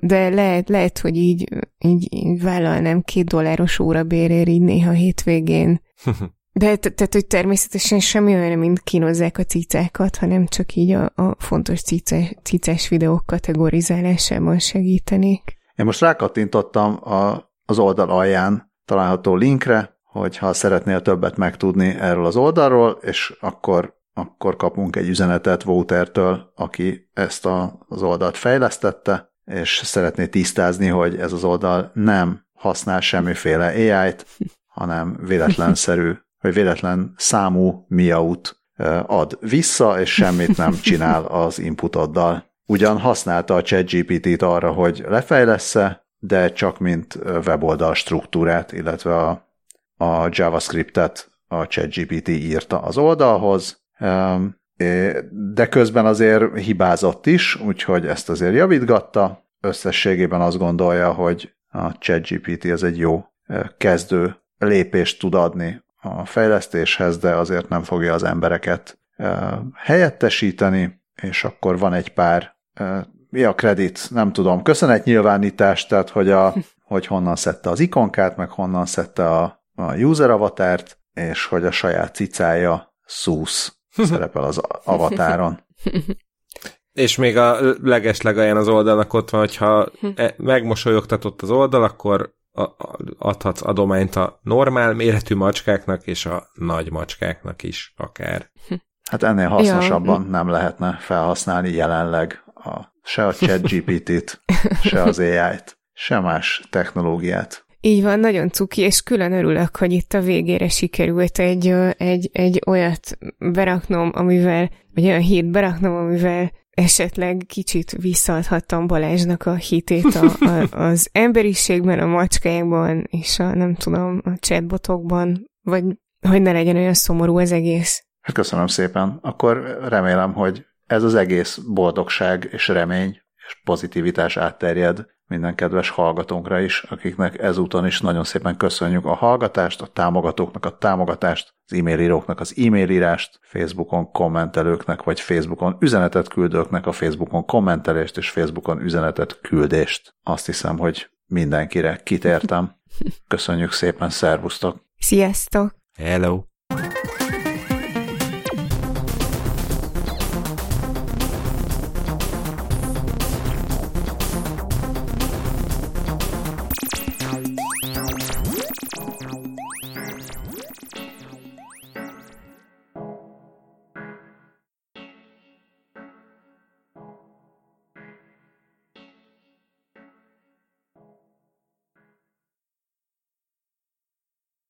de lehet, lehet hogy így, így, így vállalnám két dolláros órabérért így néha hétvégén <laughs> De tehát, hogy természetesen semmi olyan, mint kínozzák a cicákat, hanem csak így a, a fontos cice, cicás videók kategorizálásában segítenék. Én most rákattintottam a, az oldal alján található linkre, hogy ha szeretnél többet megtudni erről az oldalról, és akkor, akkor kapunk egy üzenetet Woutertől, aki ezt a, az oldalt fejlesztette, és szeretné tisztázni, hogy ez az oldal nem használ semmiféle AI-t, hanem véletlenszerű <laughs> vagy véletlen számú miaut ad vissza, és semmit nem csinál az inputoddal. Ugyan használta a ChatGPT-t arra, hogy lefejlesz de csak mint weboldal struktúrát, illetve a, a JavaScript-et a ChatGPT írta az oldalhoz, de közben azért hibázott is, úgyhogy ezt azért javítgatta. Összességében azt gondolja, hogy a ChatGPT ez egy jó kezdő lépést tud adni a fejlesztéshez, de azért nem fogja az embereket helyettesíteni, és akkor van egy pár, mi a kredit, nem tudom, köszönet nyilvánítás, tehát hogy, a, <laughs> hogy honnan szedte az ikonkát, meg honnan szedte a, a user avatárt, és hogy a saját cicája Sus <laughs> szerepel az avatáron. <laughs> És még a legeslegalján az oldalnak ott van, hogyha e, megmosolyogtatott az oldal, akkor adhatsz adományt a normál méretű macskáknak és a nagy macskáknak is akár. Hát ennél hasznosabban ja. nem lehetne felhasználni jelenleg a, se a chat GPT-t, <laughs> se az AI-t, se más technológiát. Így van, nagyon cuki, és külön örülök, hogy itt a végére sikerült egy, egy, egy olyat beraknom, amivel, vagy olyan hírt beraknom, amivel esetleg kicsit visszaadhattam Balázsnak a hitét a, a, az emberiségben, a macskákban, és a nem tudom, a chatbotokban, vagy hogy ne legyen olyan szomorú az egész. Hát köszönöm szépen. Akkor remélem, hogy ez az egész boldogság és remény és pozitivitás átterjed minden kedves hallgatónkra is, akiknek ezúton is nagyon szépen köszönjük a hallgatást, a támogatóknak a támogatást, az e-mail íróknak az e-mail írást, Facebookon kommentelőknek, vagy Facebookon üzenetet küldőknek a Facebookon kommentelést, és Facebookon üzenetet küldést. Azt hiszem, hogy mindenkire kitértem. <laughs> Köszönjük szépen, szervusztok! Sziasztok! Hello!